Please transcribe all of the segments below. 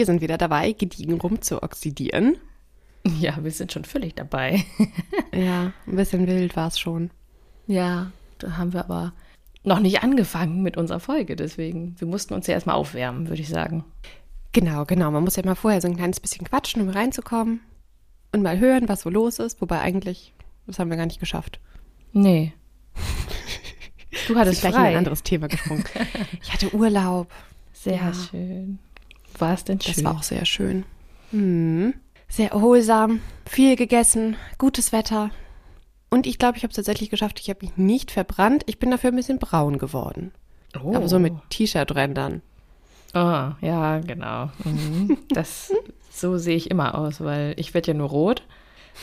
wir sind wieder dabei, gediegen rum zu oxidieren. Ja, wir sind schon völlig dabei. ja, ein bisschen wild war es schon. Ja, da haben wir aber noch nicht angefangen mit unserer Folge, deswegen. Wir mussten uns ja erstmal aufwärmen, würde ich sagen. Genau, genau. Man muss ja mal vorher so ein kleines bisschen quatschen, um reinzukommen und mal hören, was so los ist. Wobei eigentlich, das haben wir gar nicht geschafft. Nee. Du hattest gleich frei. ein anderes Thema gesprungen. ich hatte Urlaub. Sehr ja. schön. War es denn schön? Das war auch sehr schön. Hm. Sehr erholsam, viel gegessen, gutes Wetter. Und ich glaube, ich habe es tatsächlich geschafft. Ich habe mich nicht verbrannt. Ich bin dafür ein bisschen braun geworden. Oh. Aber so mit T-Shirt-Rändern. Oh, ja, genau. Mhm. Das, so sehe ich immer aus, weil ich werde ja nur rot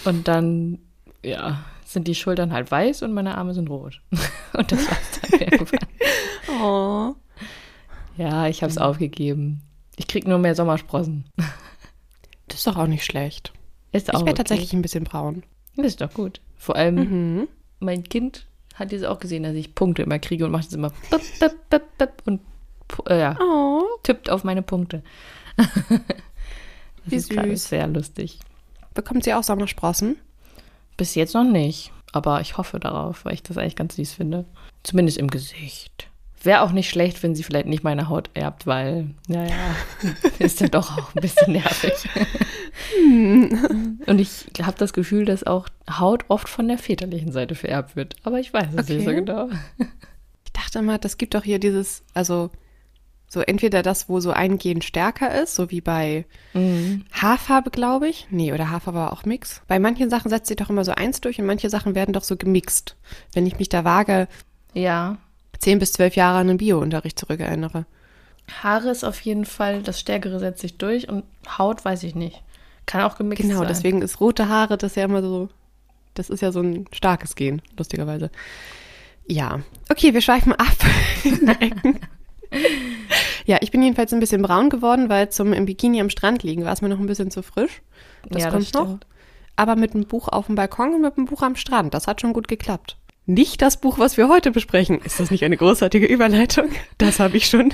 und dann, ja, sind die Schultern halt weiß und meine Arme sind rot. und das war's dann irgendwann. oh. Ja, ich habe es aufgegeben. Ich kriege nur mehr Sommersprossen. Das ist doch auch nicht schlecht. Ist auch ich werde okay. tatsächlich ein bisschen braun. Das ist doch gut. Vor allem, mhm. mein Kind hat jetzt auch gesehen, dass ich Punkte immer kriege und macht es immer und äh, ja, oh. tippt auf meine Punkte. das Wie ist gerade sehr lustig. Bekommt sie auch Sommersprossen? Bis jetzt noch nicht, aber ich hoffe darauf, weil ich das eigentlich ganz süß finde. Zumindest im Gesicht. Wäre auch nicht schlecht, wenn sie vielleicht nicht meine Haut erbt, weil, naja, ist ja doch auch ein bisschen nervig. Und ich habe das Gefühl, dass auch Haut oft von der väterlichen Seite vererbt wird. Aber ich weiß es okay. nicht so genau. Ich dachte immer, das gibt doch hier dieses, also so entweder das, wo so ein Gen stärker ist, so wie bei mhm. Haarfarbe, glaube ich. Nee, oder Haarfarbe war auch Mix. Bei manchen Sachen setzt sich doch immer so eins durch und manche Sachen werden doch so gemixt. Wenn ich mich da wage, ja. Zehn bis zwölf Jahre an den Bio-Unterricht zurückerinnere. Haare ist auf jeden Fall, das Stärkere setzt sich durch und Haut weiß ich nicht. Kann auch gemixt genau, sein. Genau, deswegen ist rote Haare das ja immer so, das ist ja so ein starkes Gen, lustigerweise. Ja, okay, wir schweifen ab. ja, ich bin jedenfalls ein bisschen braun geworden, weil zum im Bikini am Strand liegen war es mir noch ein bisschen zu frisch. Das ja, kommt das noch. Aber mit einem Buch auf dem Balkon und mit einem Buch am Strand, das hat schon gut geklappt. Nicht das Buch, was wir heute besprechen. Ist das nicht eine großartige Überleitung? Das habe ich schon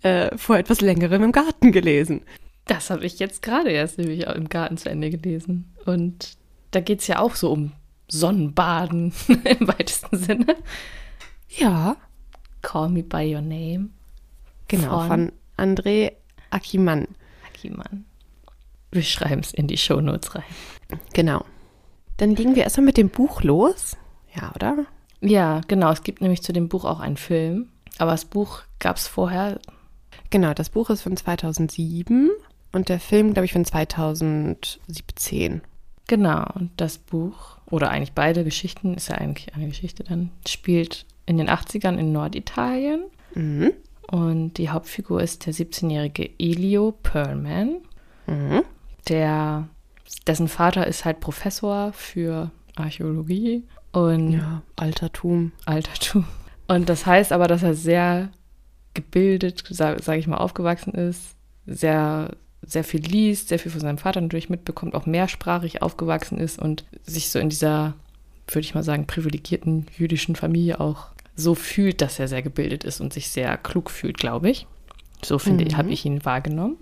äh, vor etwas längerem im Garten gelesen. Das habe ich jetzt gerade erst nämlich im Garten zu Ende gelesen. Und da geht es ja auch so um Sonnenbaden im weitesten Sinne. Ja. Call Me By Your Name. Genau, von, von André Akiman. Akiman. Wir schreiben es in die Shownotes rein. Genau. Dann legen wir erstmal mit dem Buch los. Ja, oder? Ja, genau. Es gibt nämlich zu dem Buch auch einen Film. Aber das Buch gab es vorher. Genau, das Buch ist von 2007 und der Film, glaube ich, von 2017. Genau, und das Buch, oder eigentlich beide Geschichten, ist ja eigentlich eine Geschichte dann, spielt in den 80ern in Norditalien. Mhm. Und die Hauptfigur ist der 17-jährige Elio Perlman, mhm. der, dessen Vater ist halt Professor für Archäologie und ja, Altertum. Altertum. Und das heißt aber, dass er sehr gebildet, sage sag ich mal, aufgewachsen ist, sehr, sehr viel liest, sehr viel von seinem Vater natürlich mitbekommt, auch mehrsprachig aufgewachsen ist und sich so in dieser, würde ich mal sagen, privilegierten jüdischen Familie auch so fühlt, dass er sehr gebildet ist und sich sehr klug fühlt, glaube ich. So finde mhm. ich, habe ich ihn wahrgenommen.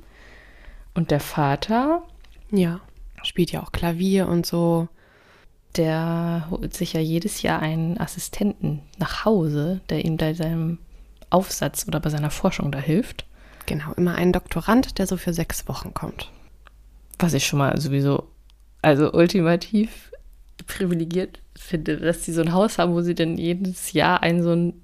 Und der Vater. Ja, spielt ja auch Klavier und so. Der holt sich ja jedes Jahr einen Assistenten nach Hause, der ihm bei seinem Aufsatz oder bei seiner Forschung da hilft. Genau, immer einen Doktorand, der so für sechs Wochen kommt. Was ich schon mal sowieso, also ultimativ privilegiert finde, dass sie so ein Haus haben, wo sie dann jedes Jahr einen so einen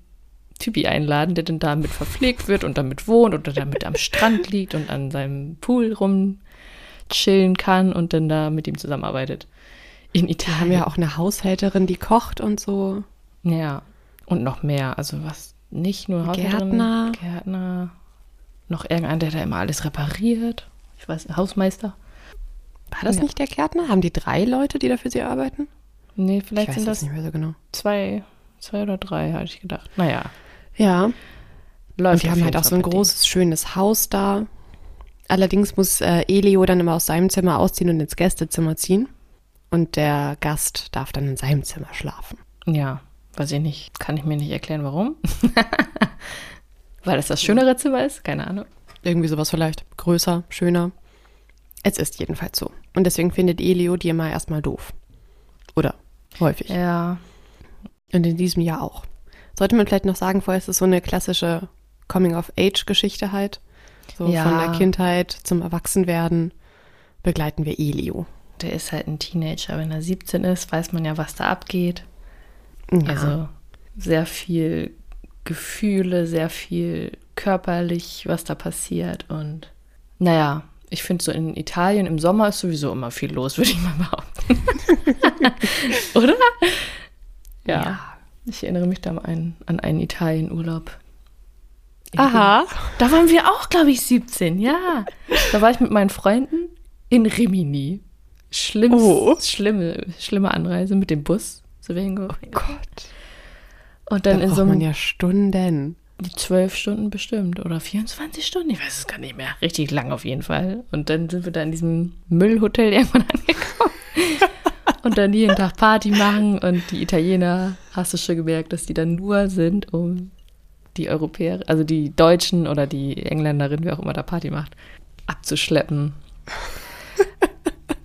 Typi einladen, der dann damit verpflegt wird und damit wohnt oder damit am Strand liegt und an seinem Pool rumchillen kann und dann da mit ihm zusammenarbeitet. In Italien. Wir haben ja auch eine Haushälterin, die kocht und so. Ja, und noch mehr. Also was, nicht nur Haushälterin, Gärtner. Gärtner. Noch irgendein, der da immer alles repariert. Ich weiß, Hausmeister. War das ja. nicht der Gärtner? Haben die drei Leute, die da für sie arbeiten? Nee, vielleicht sind das nicht mehr so genau. zwei, zwei oder drei, hatte ich gedacht. Naja. Ja. Läuft Und die haben halt auch so ein großes, schönes Haus da. Allerdings muss äh, Elio dann immer aus seinem Zimmer ausziehen und ins Gästezimmer ziehen. Und der Gast darf dann in seinem Zimmer schlafen. Ja, weiß ich nicht. Kann ich mir nicht erklären, warum. Weil es das schönere Zimmer ist? Keine Ahnung. Irgendwie sowas vielleicht. Größer, schöner. Es ist jedenfalls so. Und deswegen findet Elio die immer erstmal doof. Oder häufig. Ja. Und in diesem Jahr auch. Sollte man vielleicht noch sagen, vorher ist es so eine klassische Coming-of-Age-Geschichte halt. So Ja. von der Kindheit zum Erwachsenwerden begleiten wir Elio. Der ist halt ein Teenager. Wenn er 17 ist, weiß man ja, was da abgeht. Ja. Also sehr viel Gefühle, sehr viel körperlich, was da passiert. Und naja, ich finde so in Italien im Sommer ist sowieso immer viel los, würde ich mal behaupten. Oder? Ja. Ja. Ich erinnere mich da an einen, an einen Italienurlaub. Aha. Da waren wir auch, glaube ich, 17, ja. Da war ich mit meinen Freunden in Rimini. Schlimm, Oh. schlimme, schlimme Anreise mit dem Bus. So wir hingefahren. Gott. Und Da dann in braucht so man einem ja Stunden. zwölf Stunden bestimmt oder 24 Stunden, ich weiß es gar nicht mehr. Richtig lang auf jeden Fall. Und dann sind wir da in diesem Müllhotel irgendwann angekommen. und dann jeden Tag Party machen und die Italiener, hast du schon gemerkt, dass die dann nur sind, um die Europäer, also die Deutschen oder die Engländerin, wer auch immer da Party macht, abzuschleppen.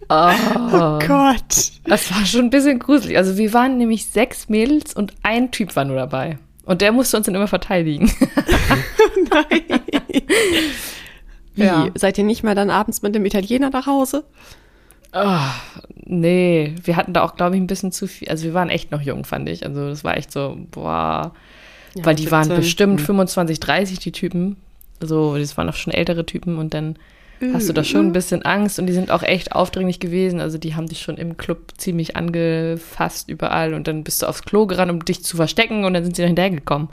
Oh, Gott. das war schon ein bisschen gruselig. Also wir waren nämlich sechs Mädels und ein Typ war nur dabei. Und der musste uns dann immer verteidigen. Wie? Ja. Seid ihr nicht mal dann abends mit dem Italiener nach Hause? Oh, nee, wir hatten da auch, glaube ich, ein bisschen zu viel. Also wir waren echt noch jung, fand ich. Also das war echt so, boah. Ja, Weil die waren 17. bestimmt Hm. 25, 30, die Typen. So, das waren auch schon ältere Typen und dann hast du da schon ein bisschen Angst und die sind auch echt aufdringlich gewesen. Also die haben dich schon im Club ziemlich angefasst überall und dann bist du aufs Klo gerannt, um dich zu verstecken und dann sind sie da hinterhergekommen.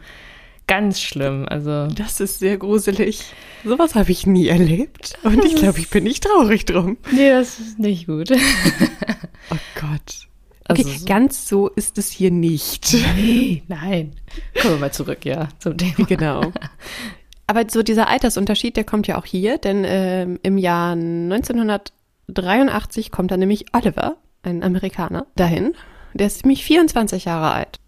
Ganz schlimm. Also Das ist sehr gruselig. Sowas habe ich nie erlebt. Und ich glaube, ich bin nicht traurig drum. nee, das ist nicht gut. Oh Gott. Okay, Also so- ganz so ist es hier nicht. Nee, nein. Kommen wir mal zurück, ja, zum Thema. genau. Aber so dieser Altersunterschied, der kommt ja auch hier, denn ähm, im Jahr 1983 kommt dann nämlich Oliver, ein Amerikaner, dahin. Der ist nämlich 24 Jahre alt.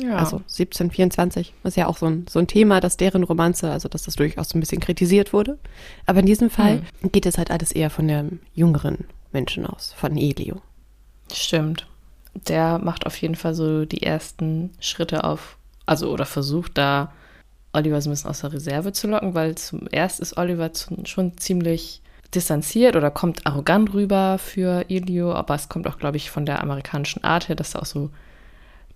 Ja. Also 17, 24. Das ist ja auch so ein, so ein Thema, dass deren Romanze, also dass das durchaus so ein bisschen kritisiert wurde. Aber in diesem Fall geht es halt alles eher von dem jüngeren Menschen aus, von Elio. Stimmt. Der macht auf jeden Fall so die ersten Schritte auf, also oder versucht da Oliver so ein bisschen aus der Reserve zu locken, weil zum erst ist Oliver schon ziemlich distanziert oder kommt arrogant rüber für Elio, aber es kommt auch, glaube ich, von der amerikanischen Art her, dass er auch so,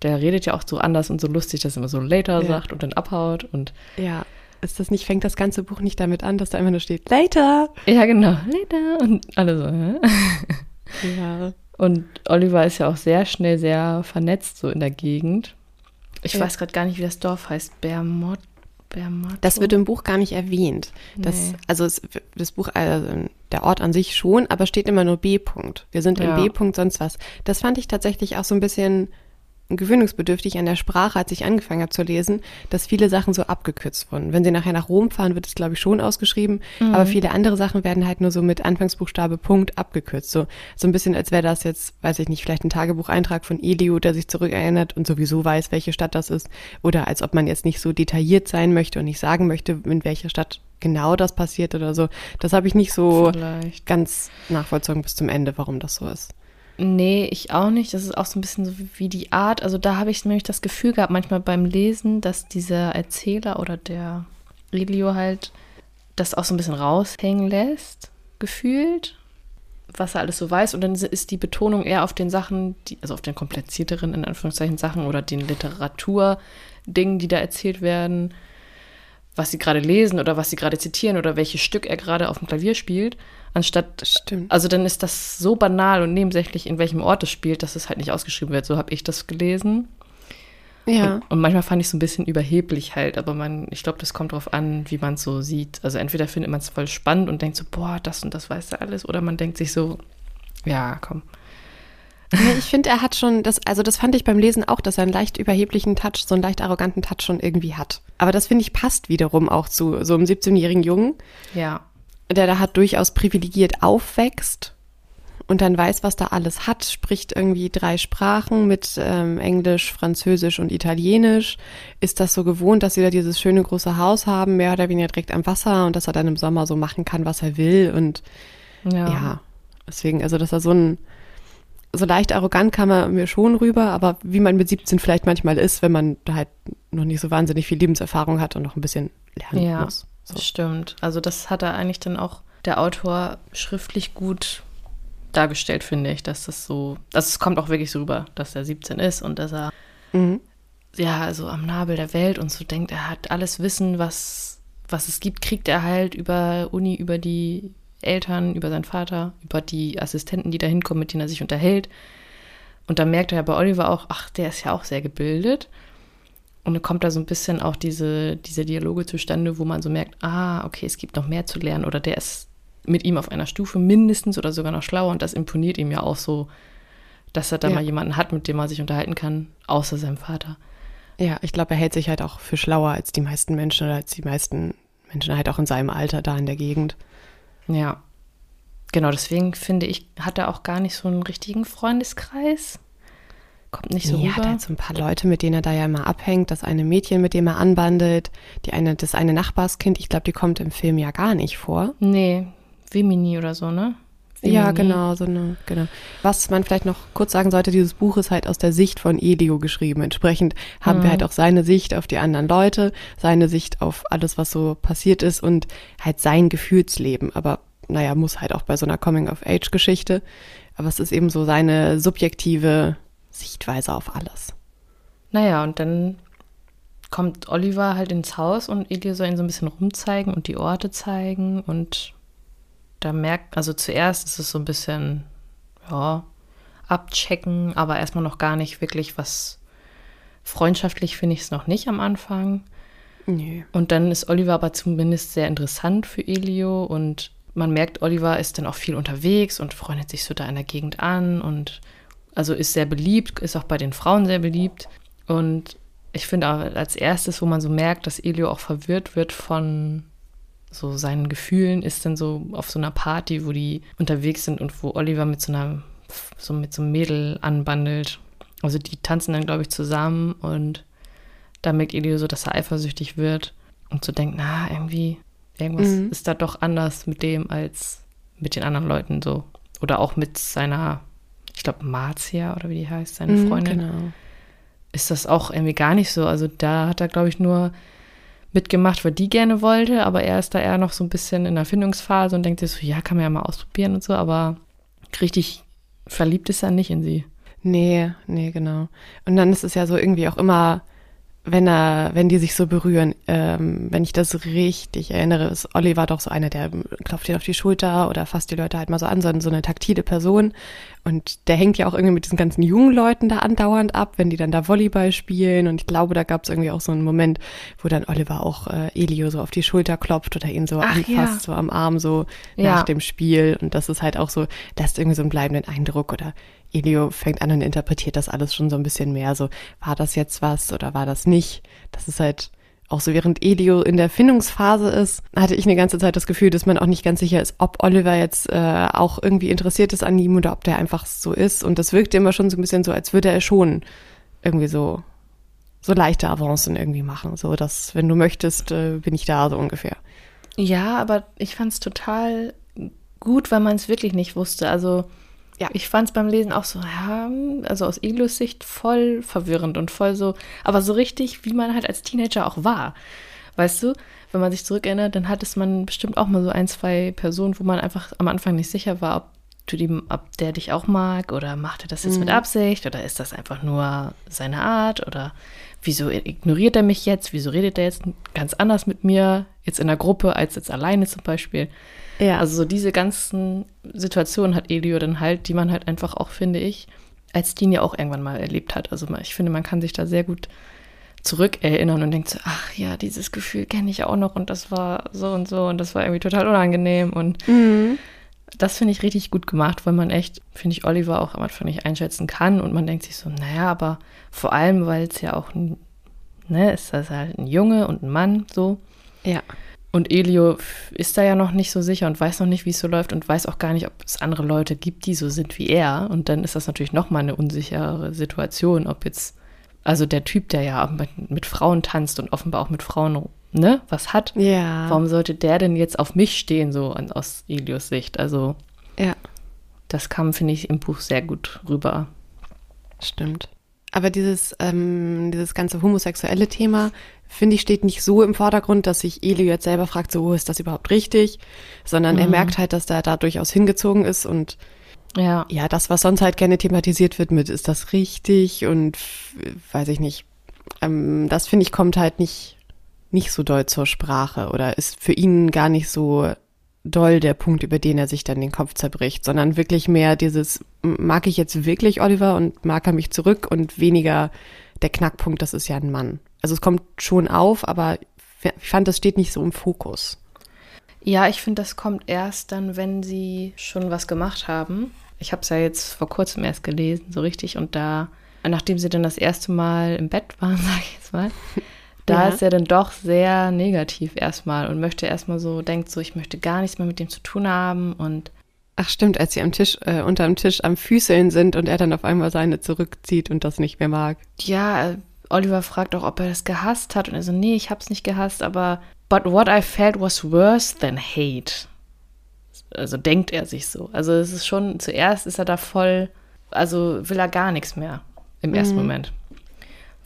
der redet ja auch so anders und so lustig, dass er immer so later Ja. sagt und dann abhaut und Ja. Ist das nicht, fängt das ganze Buch nicht damit an, dass da einfach nur steht, later? ja, genau, later und alle so, hä? Ja. Und Oliver ist ja auch sehr schnell sehr vernetzt so in der Gegend. Ich Ja. weiß gerade gar nicht, wie das Dorf heißt. Bermot, Bermotto? Das wird im Buch gar nicht erwähnt. Das, Nee. Also es, das Buch, also der Ort an sich schon, aber steht immer nur B. -Punkt. Wir sind Ja. im B. -Punkt, sonst was. Das fand ich tatsächlich auch so ein bisschen gewöhnungsbedürftig an der Sprache, als ich angefangen habe zu lesen, dass viele Sachen so abgekürzt wurden. Wenn sie nachher nach Rom fahren, wird es, glaube ich, schon ausgeschrieben, aber viele andere Sachen werden halt nur so mit Anfangsbuchstabe Punkt abgekürzt. So, so ein bisschen, als wäre das jetzt, weiß ich nicht, vielleicht ein Tagebucheintrag von Elio, der sich zurückerinnert und sowieso weiß, welche Stadt das ist. Oder als ob man jetzt nicht so detailliert sein möchte und nicht sagen möchte, in welcher Stadt genau das passiert oder so. Das habe ich nicht so Vielleicht. ganz nachvollzogen bis zum Ende, warum das so ist. Nee, ich auch nicht. Das ist auch so ein bisschen so wie die Art. Also da habe ich nämlich das Gefühl gehabt, manchmal beim Lesen, dass dieser Erzähler oder der Elio halt das auch so ein bisschen raushängen lässt, gefühlt, was er alles so weiß. Und dann ist die Betonung eher auf den Sachen, die, also auf den komplizierteren, in Anführungszeichen, Sachen oder den Literaturdingen, die da erzählt werden, was sie gerade lesen oder was sie gerade zitieren oder welches Stück er gerade auf dem Klavier spielt, anstatt Stimmt. also dann ist das so banal und nebensächlich, in welchem Ort es spielt, dass es halt nicht ausgeschrieben wird. So habe ich das gelesen. Ja. Und, und manchmal fand ich es so ein bisschen überheblich halt, aber man, ich glaube, das kommt drauf an, wie man es so sieht. Also entweder findet man es voll spannend und denkt so, boah, das und das weiß er alles, oder man denkt sich so, ja, komm. Ich finde, er hat schon, das, also das fand ich beim Lesen auch, dass er einen leicht überheblichen Touch, so einen leicht arroganten Touch schon irgendwie hat. Aber das finde ich passt wiederum auch zu so einem 17-jährigen Jungen, Ja. der da halt durchaus privilegiert aufwächst und dann weiß, was da alles hat, spricht irgendwie drei Sprachen mit ähm, Englisch, Französisch und Italienisch, ist das so gewohnt, dass sie da dieses schöne große Haus haben, mehr oder weniger direkt am Wasser und dass er dann im Sommer so machen kann, was er will und ja, ja deswegen, also dass er so ein so leicht arrogant kam er mir schon rüber, aber wie man mit 17 vielleicht manchmal ist, wenn man da halt noch nicht so wahnsinnig viel Lebenserfahrung hat und noch ein bisschen lernen ja, muss. Ja, so. stimmt. Also das hat er eigentlich dann auch der Autor schriftlich gut dargestellt, finde ich, dass das so, dass es kommt auch wirklich so rüber, dass er 17 ist und dass er mhm. ja so am Nabel der Welt und so denkt, er hat alles Wissen, was, was es gibt, kriegt er halt über Uni, über die Eltern, über seinen Vater, über die Assistenten, die da hinkommen, mit denen er sich unterhält. Und dann merkt er ja bei Oliver auch, ach, der ist ja auch sehr gebildet. Und dann kommt da so ein bisschen auch diese, diese Dialoge zustande, wo man so merkt, ah, okay, es gibt noch mehr zu lernen oder der ist mit ihm auf einer Stufe mindestens oder sogar noch schlauer und das imponiert ihm ja auch so, dass er da ja. mal jemanden hat, mit dem er sich unterhalten kann, außer seinem Vater. Ja, ich glaube, er hält sich halt auch für schlauer als die meisten Menschen oder als die meisten Menschen halt auch in seinem Alter da in der Gegend. Ja. Genau, deswegen finde ich, hat er auch gar nicht so einen richtigen Freundeskreis. Kommt nicht so ja, rüber. Hat so ein paar Leute, mit denen er da ja immer abhängt. Das eine Mädchen, mit dem er anbandelt. Die eine, das eine Nachbarskind, ich glaube, die kommt im Film ja gar nicht vor. Nee, Vimini oder so, ne? Ja, genau, so eine, genau. Was man vielleicht noch kurz sagen sollte, dieses Buch ist halt aus der Sicht von Elio geschrieben. Entsprechend haben mhm. wir halt auch seine Sicht auf die anderen Leute, seine Sicht auf alles, was so passiert ist und halt sein Gefühlsleben. Aber naja, muss halt auch bei so einer Coming-of-Age-Geschichte. Aber es ist eben so seine subjektive Sichtweise auf alles. Naja, und dann kommt Oliver halt ins Haus und Elio soll ihn so ein bisschen rumzeigen und die Orte zeigen und da merkt, also zuerst ist es so ein bisschen, ja, abchecken, aber erstmal noch gar nicht wirklich was freundschaftlich finde ich es noch nicht am Anfang. Nee. Und dann ist Oliver aber zumindest sehr interessant für Elio und man merkt, Oliver ist dann auch viel unterwegs und freundet sich so da in der Gegend an und also ist sehr beliebt, ist auch bei den Frauen sehr beliebt. Und ich finde auch als erstes, wo man so merkt, dass Elio auch verwirrt wird von so seinen Gefühlen, ist dann so auf so einer Party, wo die unterwegs sind und wo Oliver mit so einer, so mit so einem Mädel anbandelt. Also die tanzen dann, glaube ich, zusammen und da merkt Elio so, dass er eifersüchtig wird und so denkt, na, irgendwie, irgendwas mhm. ist da doch anders mit dem als mit den anderen Leuten so. Oder auch mit seiner, ich glaube, Marzia oder wie die heißt, seine mhm, Freundin. Genau. Ist das auch irgendwie gar nicht so. Also da hat er, glaube ich, nur mitgemacht, weil die gerne wollte, aber er ist da eher noch so ein bisschen in der Findungsphase und denkt sich so, ja, kann man ja mal ausprobieren und so, aber richtig verliebt ist er nicht in sie. Nee, nee, genau. Und dann ist es ja so irgendwie auch immer wenn er, wenn die sich so berühren, ähm, wenn ich das richtig erinnere, ist Oliver doch so einer, der klopft ihn auf die Schulter oder fasst die Leute halt mal so an, so, so eine taktile Person. Und der hängt ja auch irgendwie mit diesen ganzen jungen Leuten da andauernd ab, wenn die dann da Volleyball spielen. Und ich glaube, da gab es irgendwie auch so einen Moment, wo dann Oliver auch äh, Elio so auf die Schulter klopft oder ihn so Ach, anfasst, ja. so am Arm so ja. nach dem Spiel. Und das ist halt auch so, das ist irgendwie so einen bleibenden Eindruck oder Elio fängt an und interpretiert das alles schon so ein bisschen mehr. So, war das jetzt was oder war das nicht? Das ist halt auch so, während Elio in der Findungsphase ist, hatte ich eine ganze Zeit das Gefühl, dass man auch nicht ganz sicher ist, ob Oliver jetzt äh, auch irgendwie interessiert ist an ihm oder ob der einfach so ist. Und das wirkte immer schon so ein bisschen so, als würde er schon irgendwie so, so leichte Avancen irgendwie machen. So, dass, wenn du möchtest, äh, bin ich da so ungefähr. Ja, aber ich fand es total gut, weil man es wirklich nicht wusste. Also, ja, ich fand es beim Lesen auch so, ja, also aus Iglus Sicht voll verwirrend und voll so, aber so richtig, wie man halt als Teenager auch war. Weißt du, wenn man sich zurückerinnert, dann hat es man bestimmt auch mal so ein, zwei Personen, wo man einfach am Anfang nicht sicher war, ob du die, ob der dich auch mag oder macht er das jetzt mhm. mit Absicht oder ist das einfach nur seine Art oder wieso ignoriert er mich jetzt, wieso redet er jetzt ganz anders mit mir, jetzt in der Gruppe als jetzt alleine zum Beispiel. Ja. Also so diese ganzen Situationen hat Elio dann halt, die man halt einfach auch, finde ich, als Teen ja auch irgendwann mal erlebt hat. Also ich finde, man kann sich da sehr gut zurückerinnern und denkt so, ach ja, dieses Gefühl kenne ich auch noch und das war so und so und das war irgendwie total unangenehm und mhm. das finde ich richtig gut gemacht, weil man echt, finde ich, Oliver auch am Anfang nicht einschätzen kann und man denkt sich so, naja, aber vor allem, weil es ja auch, ne, ist das halt ein Junge und ein Mann so. Ja. Und Elio ist da ja noch nicht so sicher und weiß noch nicht, wie es so läuft und weiß auch gar nicht, ob es andere Leute gibt, die so sind wie er. Und dann ist das natürlich nochmal eine unsichere Situation, ob jetzt, also der Typ, der ja mit, mit, Frauen tanzt und offenbar auch mit Frauen, ne, was hat. Ja. Warum sollte der denn jetzt auf mich stehen, so aus Elios Sicht? Also, ja. Das kam, finde ich, im Buch sehr gut rüber. Stimmt. Aber dieses, ähm, dieses ganze homosexuelle Thema, finde ich, steht nicht so im Vordergrund, dass sich Elio jetzt selber fragt, so, ist das überhaupt richtig? Sondern mhm. er merkt halt, dass er da durchaus hingezogen ist und ja. ja, das, was sonst halt gerne thematisiert wird mit, ist das richtig und weiß ich nicht. Ähm, das finde ich kommt halt nicht, nicht so doll zur Sprache oder ist für ihn gar nicht so doll der Punkt, über den er sich dann den Kopf zerbricht, sondern wirklich mehr dieses, mag ich jetzt wirklich Oliver und mag er mich zurück und weniger der Knackpunkt, das ist ja ein Mann. Also es kommt schon auf, aber ich fand, das steht nicht so im Fokus. Ja, ich finde, das kommt erst dann, wenn sie schon was gemacht haben. Ich habe es ja jetzt vor kurzem erst gelesen, so richtig, und da, nachdem sie dann das erste Mal im Bett waren, sage ich jetzt mal, da ja. ist er dann doch sehr negativ erstmal und möchte erstmal so, denkt so, ich möchte gar nichts mehr mit dem zu tun haben und Ach stimmt, als sie am Tisch, äh, unter dem Tisch am Füßeln sind und er dann auf einmal seine zurückzieht und das nicht mehr mag. Ja, Oliver fragt auch, ob er das gehasst hat und er so, nee, ich hab's nicht gehasst, aber but what I felt was worse than hate. Also denkt er sich so. Also es ist schon, zuerst ist er da voll, also will er gar nichts mehr im ersten mhm. Moment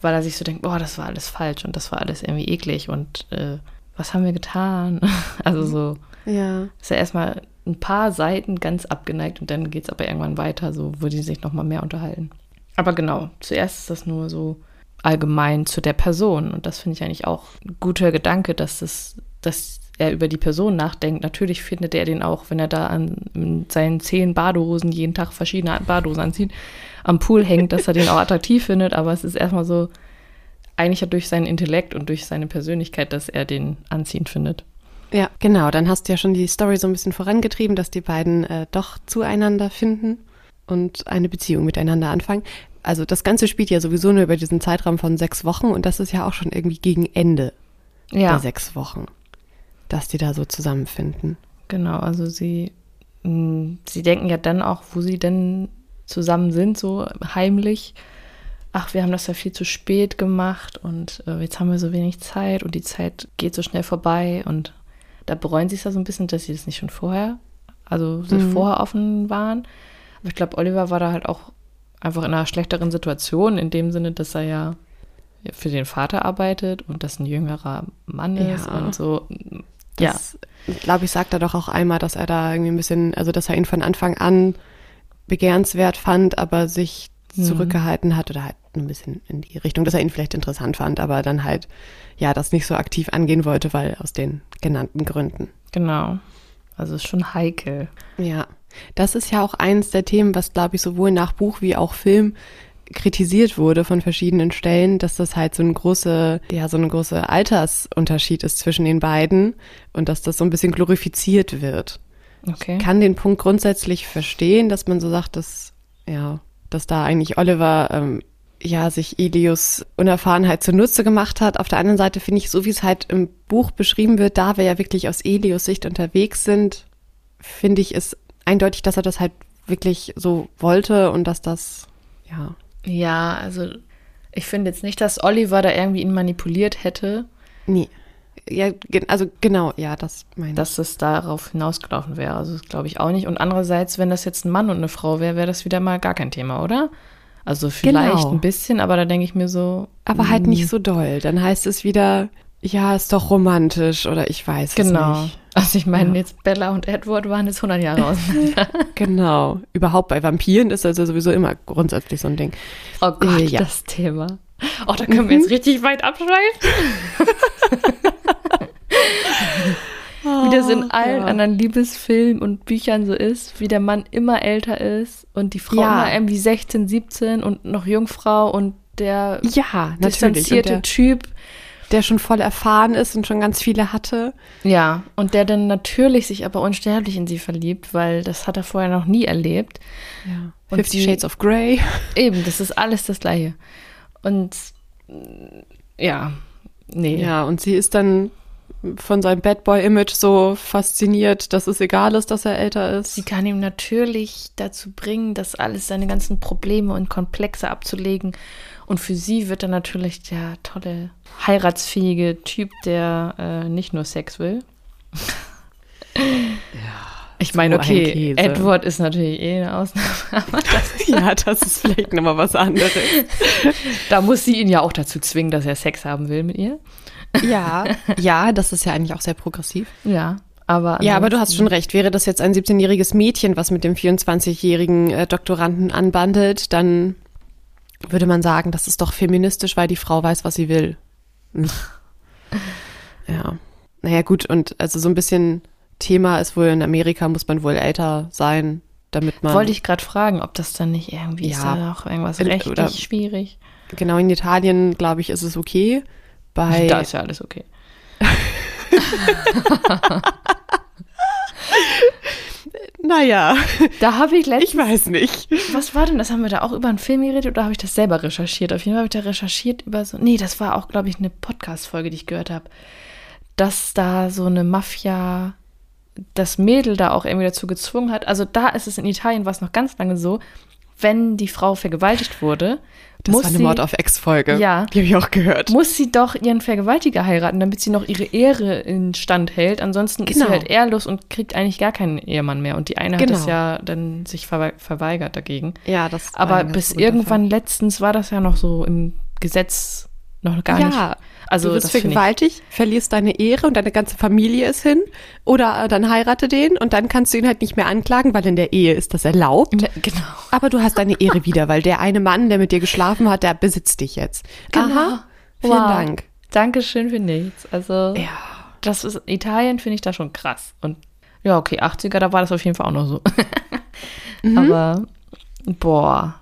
weil er sich so denkt, boah, das war alles falsch und das war alles irgendwie eklig und äh, was haben wir getan? also so ja. ist er erstmal ein paar Seiten ganz abgeneigt und dann geht es aber irgendwann weiter, so wo die sich nochmal mehr unterhalten. Aber genau, zuerst ist das nur so allgemein zu der Person und das finde ich eigentlich auch ein guter Gedanke, dass das, dass er über die Person nachdenkt. Natürlich findet er den auch, wenn er da an seinen zehn Badehosen jeden Tag verschiedene Badehosen anzieht, am Pool hängt, dass er den auch attraktiv findet, aber es ist erstmal so, eigentlich durch seinen Intellekt und durch seine Persönlichkeit, dass er den anziehend findet. Ja, genau. Dann hast du ja schon die Story so ein bisschen vorangetrieben, dass die beiden äh, doch zueinander finden und eine Beziehung miteinander anfangen. Also das Ganze spielt ja sowieso nur über diesen Zeitraum von sechs Wochen und das ist ja auch schon irgendwie gegen Ende ja. der sechs Wochen, dass die da so zusammenfinden. Genau, also sie, mh, mm, sie denken ja dann auch, wo sie denn zusammen sind, so heimlich. Ach, wir haben das ja viel zu spät gemacht und äh, jetzt haben wir so wenig Zeit und die Zeit geht so schnell vorbei und da bereuen sie es ja so ein bisschen, dass sie das nicht schon vorher, also mhm. vorher offen waren. Aber ich glaube, Oliver war da halt auch einfach in einer schlechteren Situation, in dem Sinne, dass er ja für den Vater arbeitet und das ein jüngerer Mann ist ja. und so. Das, ja. glaube ich, sagt er doch auch einmal, dass er da irgendwie ein bisschen, also dass er ihn von Anfang an begehrenswert fand, aber sich mhm. zurückgehalten hat oder halt ein bisschen in die Richtung, dass er ihn vielleicht interessant fand, aber dann halt ja das nicht so aktiv angehen wollte, weil aus den genannten Gründen. Genau. Also ist schon heikel. Ja. Das ist ja auch eines der Themen, was glaube ich sowohl nach Buch wie auch Film kritisiert wurde von verschiedenen Stellen, dass das halt so ein große, ja, so ein großer Altersunterschied ist zwischen den beiden und dass das so ein bisschen glorifiziert wird. Okay. Ich kann den Punkt grundsätzlich verstehen, dass man so sagt, dass, ja, dass da eigentlich Oliver, ähm, ja, sich Elios Unerfahrenheit zunutze gemacht hat. Auf der anderen Seite finde ich, so wie es halt im Buch beschrieben wird, da wir ja wirklich aus Elios Sicht unterwegs sind, finde ich es eindeutig, dass er das halt wirklich so wollte und dass das, ja. Ja, also ich finde jetzt nicht, dass Oliver da irgendwie ihn manipuliert hätte. Nee. Ja, also genau, ja, das meine ich. Dass es darauf hinausgelaufen wäre, also das glaube ich auch nicht. Und andererseits, wenn das jetzt ein Mann und eine Frau wäre, wäre das wieder mal gar kein Thema, oder? Also vielleicht genau. ein bisschen, aber da denke ich mir so. Aber halt nicht hm. so doll. Dann heißt es wieder, ja, ist doch romantisch oder ich weiß genau. es nicht. Also ich meine, ja. jetzt Bella und Edward waren jetzt 100 Jahre auseinander. genau. Überhaupt bei Vampiren ist also sowieso immer grundsätzlich so ein Ding. Oh Gott, äh, ja. das Thema. Oh, da können mhm. wir jetzt richtig weit abschweifen. wie das in ah, allen ja. anderen Liebesfilmen und Büchern so ist, wie der Mann immer älter ist und die Frau ja. immer irgendwie 16, 17 und noch Jungfrau und der ja, distanzierte der, Typ. Der schon voll erfahren ist und schon ganz viele hatte. Ja, und der dann natürlich sich aber unsterblich in sie verliebt, weil das hat er vorher noch nie erlebt. Ja. Fifty Shades of Grey. Eben, das ist alles das Gleiche. Und ja, nee. Ja, und sie ist dann von seinem Bad Boy-Image so fasziniert, dass es egal ist, dass er älter ist. Sie kann ihm natürlich dazu bringen, das alles, seine ganzen Probleme und Komplexe abzulegen. Und für sie wird er natürlich der tolle, heiratsfähige Typ, der äh, nicht nur Sex will. ja. Ich meine, okay, Edward ist natürlich eh eine Ausnahme. Das ja, das ist vielleicht nochmal was anderes. Da muss sie ihn ja auch dazu zwingen, dass er Sex haben will mit ihr. Ja, ja, das ist ja eigentlich auch sehr progressiv. Ja, aber. Ja, aber du hast schon recht. Wäre das jetzt ein 17-jähriges Mädchen, was mit dem 24-jährigen äh, Doktoranden anbandelt, dann würde man sagen, das ist doch feministisch, weil die Frau weiß, was sie will. Hm. Ja. Naja, gut, und also so ein bisschen Thema ist wohl in Amerika, muss man wohl älter sein, damit man. Wollte ich gerade fragen, ob das dann nicht irgendwie ja, ist da auch irgendwas rechtlich oder, schwierig. Genau, in Italien, glaube ich, ist es okay. Bei da ist ja alles okay. naja. Da habe ich letztens. Ich weiß nicht. Was war denn? Das haben wir da auch über einen Film geredet oder habe ich das selber recherchiert? Auf jeden Fall habe ich da recherchiert über so. Nee, das war auch, glaube ich, eine Podcast-Folge, die ich gehört habe. Dass da so eine Mafia das Mädel da auch irgendwie dazu gezwungen hat. Also da ist es in Italien was noch ganz lange so, wenn die Frau vergewaltigt wurde. Das war eine sie, Mord auf Ex-Folge. Ja. Die habe ich auch gehört. Muss sie doch ihren Vergewaltiger heiraten, damit sie noch ihre Ehre in Stand hält. Ansonsten genau. ist sie genau. halt ehrlos und kriegt eigentlich gar keinen Ehemann mehr. Und die eine genau. hat es ja dann sich verweigert dagegen. Ja, das Aber bis irgendwann letztens war das ja noch so im Gesetz noch gar ja. nicht also du wirst vergewaltigt, verlierst deine Ehre und deine ganze Familie ist hin. Oder äh, dann heirate den und dann kannst du ihn halt nicht mehr anklagen, weil in der Ehe ist das erlaubt. Ne, genau. Aber du hast deine Ehre wieder, weil der eine Mann, der mit dir geschlafen hat, der besitzt dich jetzt. Genau. Aha. Vielen wow. Dank. Dankeschön für nichts. Also, ja. das ist, Italien finde ich da schon krass. Und ja, okay, 80er, da war das auf jeden Fall auch noch so. mhm. Aber, boah,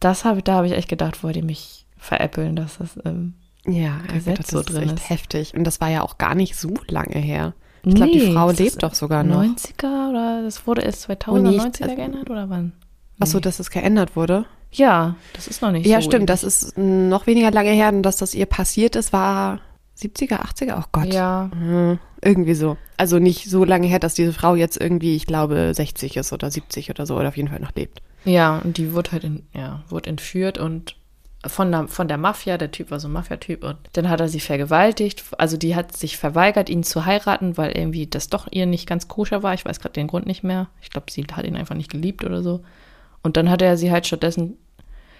das habe da habe ich echt gedacht, wollt ihr mich veräppeln, dass das ähm, ja, Gesetz das so ist drin echt heftig. Und das war ja auch gar nicht so lange her. Ich glaube, die Frau lebt doch sogar noch. 90er oder das wurde erst 2000 oder 90er also, geändert oder wann? Nee. Achso, dass es geändert wurde? Ja, das ist noch nicht ja, so. Ja, stimmt. Das ist noch weniger lange her, und dass das ihr passiert ist, war 70er, 80er? Oh Gott. Ja. Mhm. Irgendwie so. Also nicht so lange her, dass diese Frau jetzt irgendwie, ich glaube, 60 ist oder 70 oder so oder auf jeden Fall noch lebt. Ja, und die wurde halt in, ja, wurde entführt und von der, von der Mafia, der Typ war so ein Mafia-Typ und dann hat er sie vergewaltigt. Also die hat sich verweigert, ihn zu heiraten, weil irgendwie das doch ihr nicht ganz koscher war. Ich weiß gerade den Grund nicht mehr. Ich glaube, sie hat ihn einfach nicht geliebt oder so. Und dann hat er sie halt stattdessen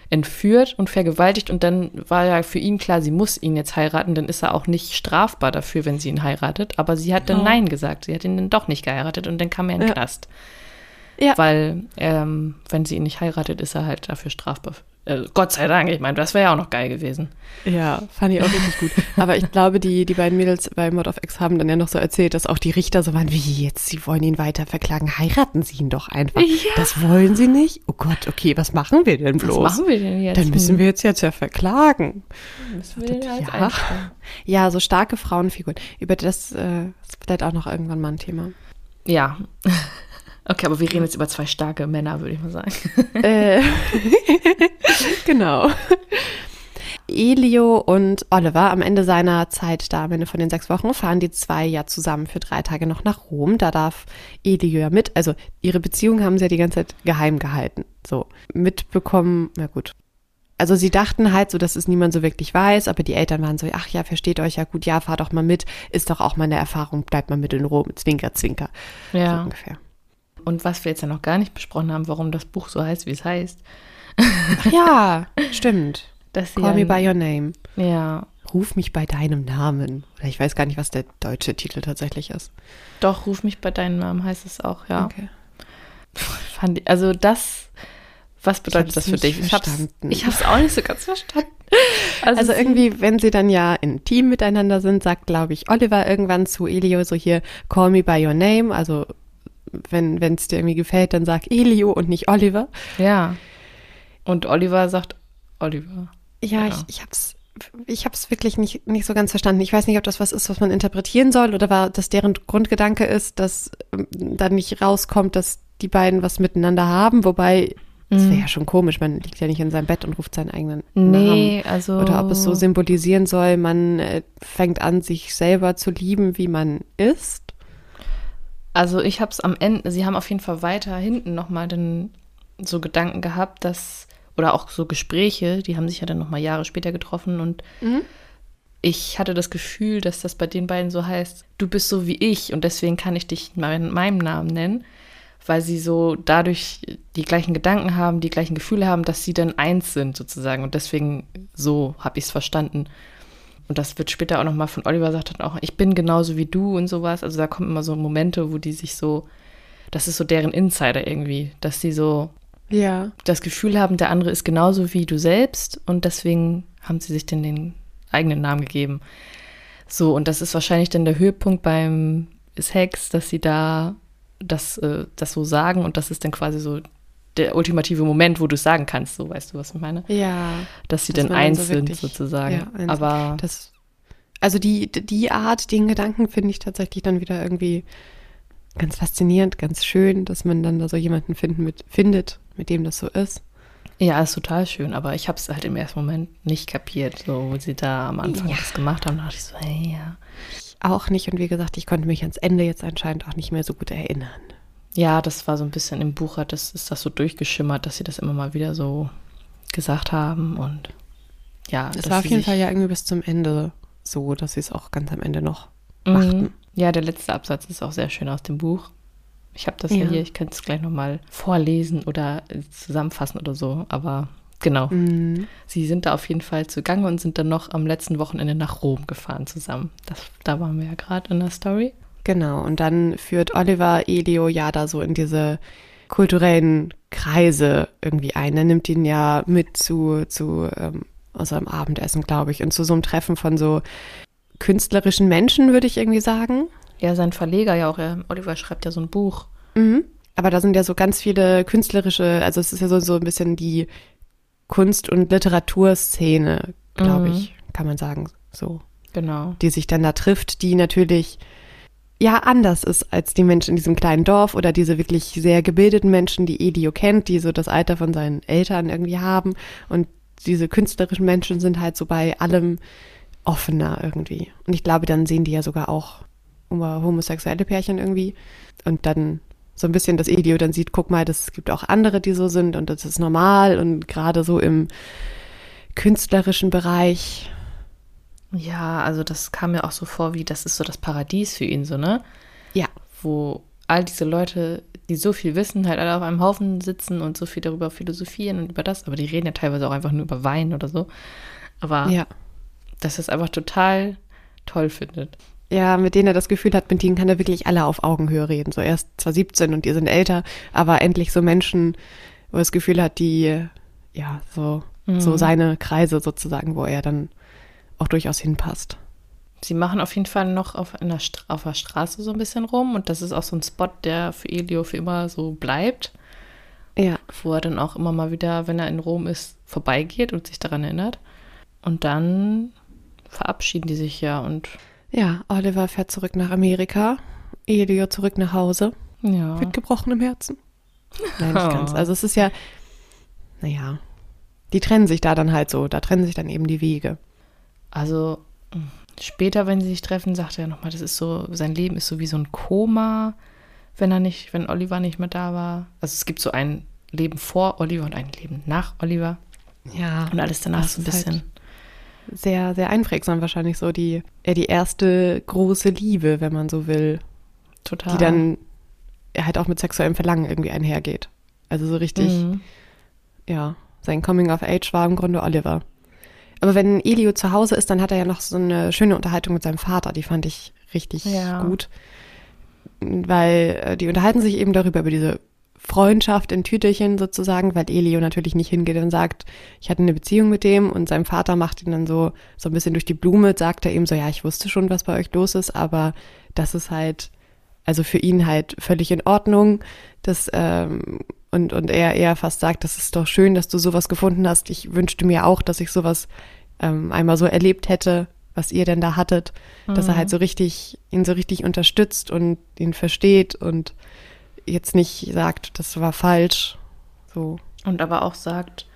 entführt und vergewaltigt und dann war ja für ihn klar, sie muss ihn jetzt heiraten, dann ist er auch nicht strafbar dafür, wenn sie ihn heiratet. Aber sie hat dann oh. Nein gesagt, sie hat ihn dann doch nicht geheiratet und dann kam er in den ja. Knast. Ja. Weil ähm, wenn sie ihn nicht heiratet, ist er halt dafür strafbar äh, Gott sei Dank, ich meine, das wäre ja auch noch geil gewesen. Ja, fand ich auch richtig gut. Aber ich glaube, die, die beiden Mädels bei Mod of X haben dann ja noch so erzählt, dass auch die Richter so waren, wie jetzt, sie wollen ihn weiter verklagen, heiraten sie ihn doch einfach. Ja. Das wollen sie nicht? Oh Gott, okay, was machen wir denn bloß? Was machen wir denn jetzt? Dann müssen wir jetzt jetzt ja verklagen. Müssen wir den halt ja. ja, so starke Frauenfiguren. Über das äh, ist vielleicht auch noch irgendwann mal ein Thema. Ja. Okay, aber wir reden jetzt über zwei starke Männer, würde ich mal sagen. Äh, genau. Elio und Oliver am Ende seiner Zeit da, am Ende von den sechs Wochen, fahren die zwei ja zusammen für drei Tage noch nach Rom. Da darf Elio ja mit. Also ihre Beziehung haben sie ja die ganze Zeit geheim gehalten. So, mitbekommen, na gut. Also sie dachten halt so, dass es niemand so wirklich weiß, aber die Eltern waren so, ach ja, versteht euch ja gut, ja, fahr doch mal mit, ist doch auch mal eine Erfahrung, bleibt mal mit in Rom, zwinker, zwinker. Ja. So ungefähr. Und was wir jetzt ja noch gar nicht besprochen haben, warum das Buch so heißt, wie es heißt. Ach ja, stimmt. Call me by your name. Ja. Ruf mich bei deinem Namen. Oder ich weiß gar nicht, was der deutsche Titel tatsächlich ist. Doch, ruf mich bei deinem Namen heißt es auch, ja. Okay. Ich, also das, was bedeutet das für dich? Verstanden. Ich habe es auch nicht so ganz verstanden. Also, also irgendwie, wenn sie dann ja in Team miteinander sind, sagt, glaube ich, Oliver irgendwann zu Elio so hier, call me by your name, also wenn es dir irgendwie gefällt, dann sag Elio und nicht Oliver. Ja. Und Oliver sagt Oliver. Ja, ja. ich, ich hab's ich habe es wirklich nicht, nicht so ganz verstanden. Ich weiß nicht, ob das was ist, was man interpretieren soll oder war, dass deren Grundgedanke ist, dass ähm, dann nicht rauskommt, dass die beiden was miteinander haben, wobei Das wäre mhm. ja schon komisch, man liegt ja nicht in seinem Bett und ruft seinen eigenen nee, Namen. Also Oder ob es so symbolisieren soll, man äh, fängt an, sich selber zu lieben, wie man ist. Also ich habe es am Ende, sie haben auf jeden Fall weiter hinten nochmal so Gedanken gehabt, dass, oder auch so Gespräche, die haben sich ja dann nochmal Jahre später getroffen und mhm. ich hatte das Gefühl, dass das bei den beiden so heißt, du bist so wie ich und deswegen kann ich dich in meinem Namen nennen weil sie so dadurch die gleichen Gedanken haben, die gleichen Gefühle haben, dass sie dann eins sind sozusagen. Und deswegen so habe ich es verstanden. Und das wird später auch nochmal von Oliver sagt dann auch, ich bin genauso wie du und sowas. Also da kommen immer so Momente, wo die sich so, das ist so deren Insider irgendwie, dass sie so ja. das Gefühl haben, der andere ist genauso wie du selbst und deswegen haben sie sich dann den eigenen Namen gegeben. So, und das ist wahrscheinlich dann der Höhepunkt beim Sex, dass sie da das, äh, das so sagen und das ist dann quasi so der ultimative Moment, wo du es sagen kannst, so weißt du, was ich meine? Ja. Dass sie dann eins so sind, sozusagen. Ja, eins. Aber das, also die, die Art, den Gedanken finde ich tatsächlich dann wieder irgendwie ganz faszinierend, ganz schön, dass man dann da so jemanden finden mit, findet, mit dem das so ist. Ja, ist total schön, aber ich habe es halt im ersten Moment nicht kapiert, so wo sie da am Anfang ja. das gemacht haben, da dachte ich so, hey, ja auch nicht. Und wie gesagt, ich konnte mich ans Ende jetzt anscheinend auch nicht mehr so gut erinnern. Ja, das war so ein bisschen im Buch, hat das, ist das so durchgeschimmert, dass sie das immer mal wieder so gesagt haben. Und ja, es war auf jeden Fall ja irgendwie bis zum Ende so, dass sie es auch ganz am Ende noch mhm. machten. Ja, der letzte Absatz ist auch sehr schön aus dem Buch. Ich habe das ja. hier, ich kann es gleich nochmal vorlesen oder zusammenfassen oder so, aber Genau. Mhm. Sie sind da auf jeden Fall zugange und sind dann noch am letzten Wochenende nach Rom gefahren zusammen. Das, da waren wir ja gerade in der Story. Genau. Und dann führt Oliver Elio ja da so in diese kulturellen Kreise irgendwie ein. Er nimmt ihn ja mit zu, zu ähm, unserem Abendessen, glaube ich, und zu so einem Treffen von so künstlerischen Menschen, würde ich irgendwie sagen. Ja, sein Verleger ja auch. Ja, Oliver schreibt ja so ein Buch. Mhm. Aber da sind ja so ganz viele künstlerische, also es ist ja so, so ein bisschen die Kunst- und Literaturszene, glaube mhm. ich, kann man sagen, so. Genau. Die sich dann da trifft, die natürlich ja anders ist als die Menschen in diesem kleinen Dorf oder diese wirklich sehr gebildeten Menschen, die Edio kennt, die so das Alter von seinen Eltern irgendwie haben. Und diese künstlerischen Menschen sind halt so bei allem offener irgendwie. Und ich glaube, dann sehen die ja sogar auch homosexuelle Pärchen irgendwie. Und dann so ein bisschen das Elio dann sieht, guck mal, das gibt auch andere, die so sind und das ist normal und gerade so im künstlerischen Bereich. Ja, also das kam mir auch so vor, wie das ist so das Paradies für ihn, so, ne? Ja. Wo all diese Leute, die so viel wissen, halt alle auf einem Haufen sitzen und so viel darüber philosophieren und über das, aber die reden ja teilweise auch einfach nur über Wein oder so. Aber ja. dass es einfach total toll findet ja, mit denen er das Gefühl hat, mit denen kann er wirklich alle auf Augenhöhe reden. So, er ist zwar 17 und die sind älter, aber endlich so Menschen, wo er das Gefühl hat, die, ja, so, mhm. so seine Kreise sozusagen, wo er dann auch durchaus hinpasst. Sie machen auf jeden Fall noch auf, einer auf der Straße so ein bisschen rum und das ist auch so ein Spot, der für Elio für immer so bleibt. Ja. Wo er dann auch immer mal wieder, wenn er in Rom ist, vorbeigeht und sich daran erinnert. Und dann verabschieden die sich ja und ja, Oliver fährt zurück nach Amerika, Elio zurück nach Hause. Ja. Mit gebrochenem Herzen. Nein, nicht ganz. Also es ist ja, naja, die trennen sich da dann halt so, da trennen sich dann eben die Wege. Also später, wenn sie sich treffen, sagt er nochmal, das ist so, sein Leben ist so wie so ein Koma, wenn er nicht, wenn Oliver nicht mehr da war. Also es gibt so ein Leben vor Oliver und ein Leben nach Oliver. Ja. Und alles danach so ein bisschen. Halt sehr, sehr einprägsam wahrscheinlich so die, ja, die erste große Liebe, wenn man so will. Total. Die dann halt auch mit sexuellem Verlangen irgendwie einhergeht. Also so richtig, mhm. ja, sein Coming of Age war im Grunde Oliver. Aber wenn Elio zu Hause ist, dann hat er ja noch so eine schöne Unterhaltung mit seinem Vater, die fand ich richtig ja. gut. Weil äh, die unterhalten sich eben darüber, über diese Freundschaft in Tüterchen sozusagen, weil Elio natürlich nicht hingeht und sagt, ich hatte eine Beziehung mit dem und sein Vater macht ihn dann so, so ein bisschen durch die Blume, sagt er ihm so, ja, ich wusste schon, was bei euch los ist, aber das ist halt, also für ihn halt völlig in Ordnung, das, ähm, und, und er eher fast sagt, das ist doch schön, dass du sowas gefunden hast. Ich wünschte mir auch, dass ich sowas ähm, einmal so erlebt hätte, was ihr denn da hattet, mhm. dass er halt mhm. so richtig, ihn so richtig unterstützt und ihn versteht und jetzt nicht sagt, das war falsch. So. Und aber auch sagt,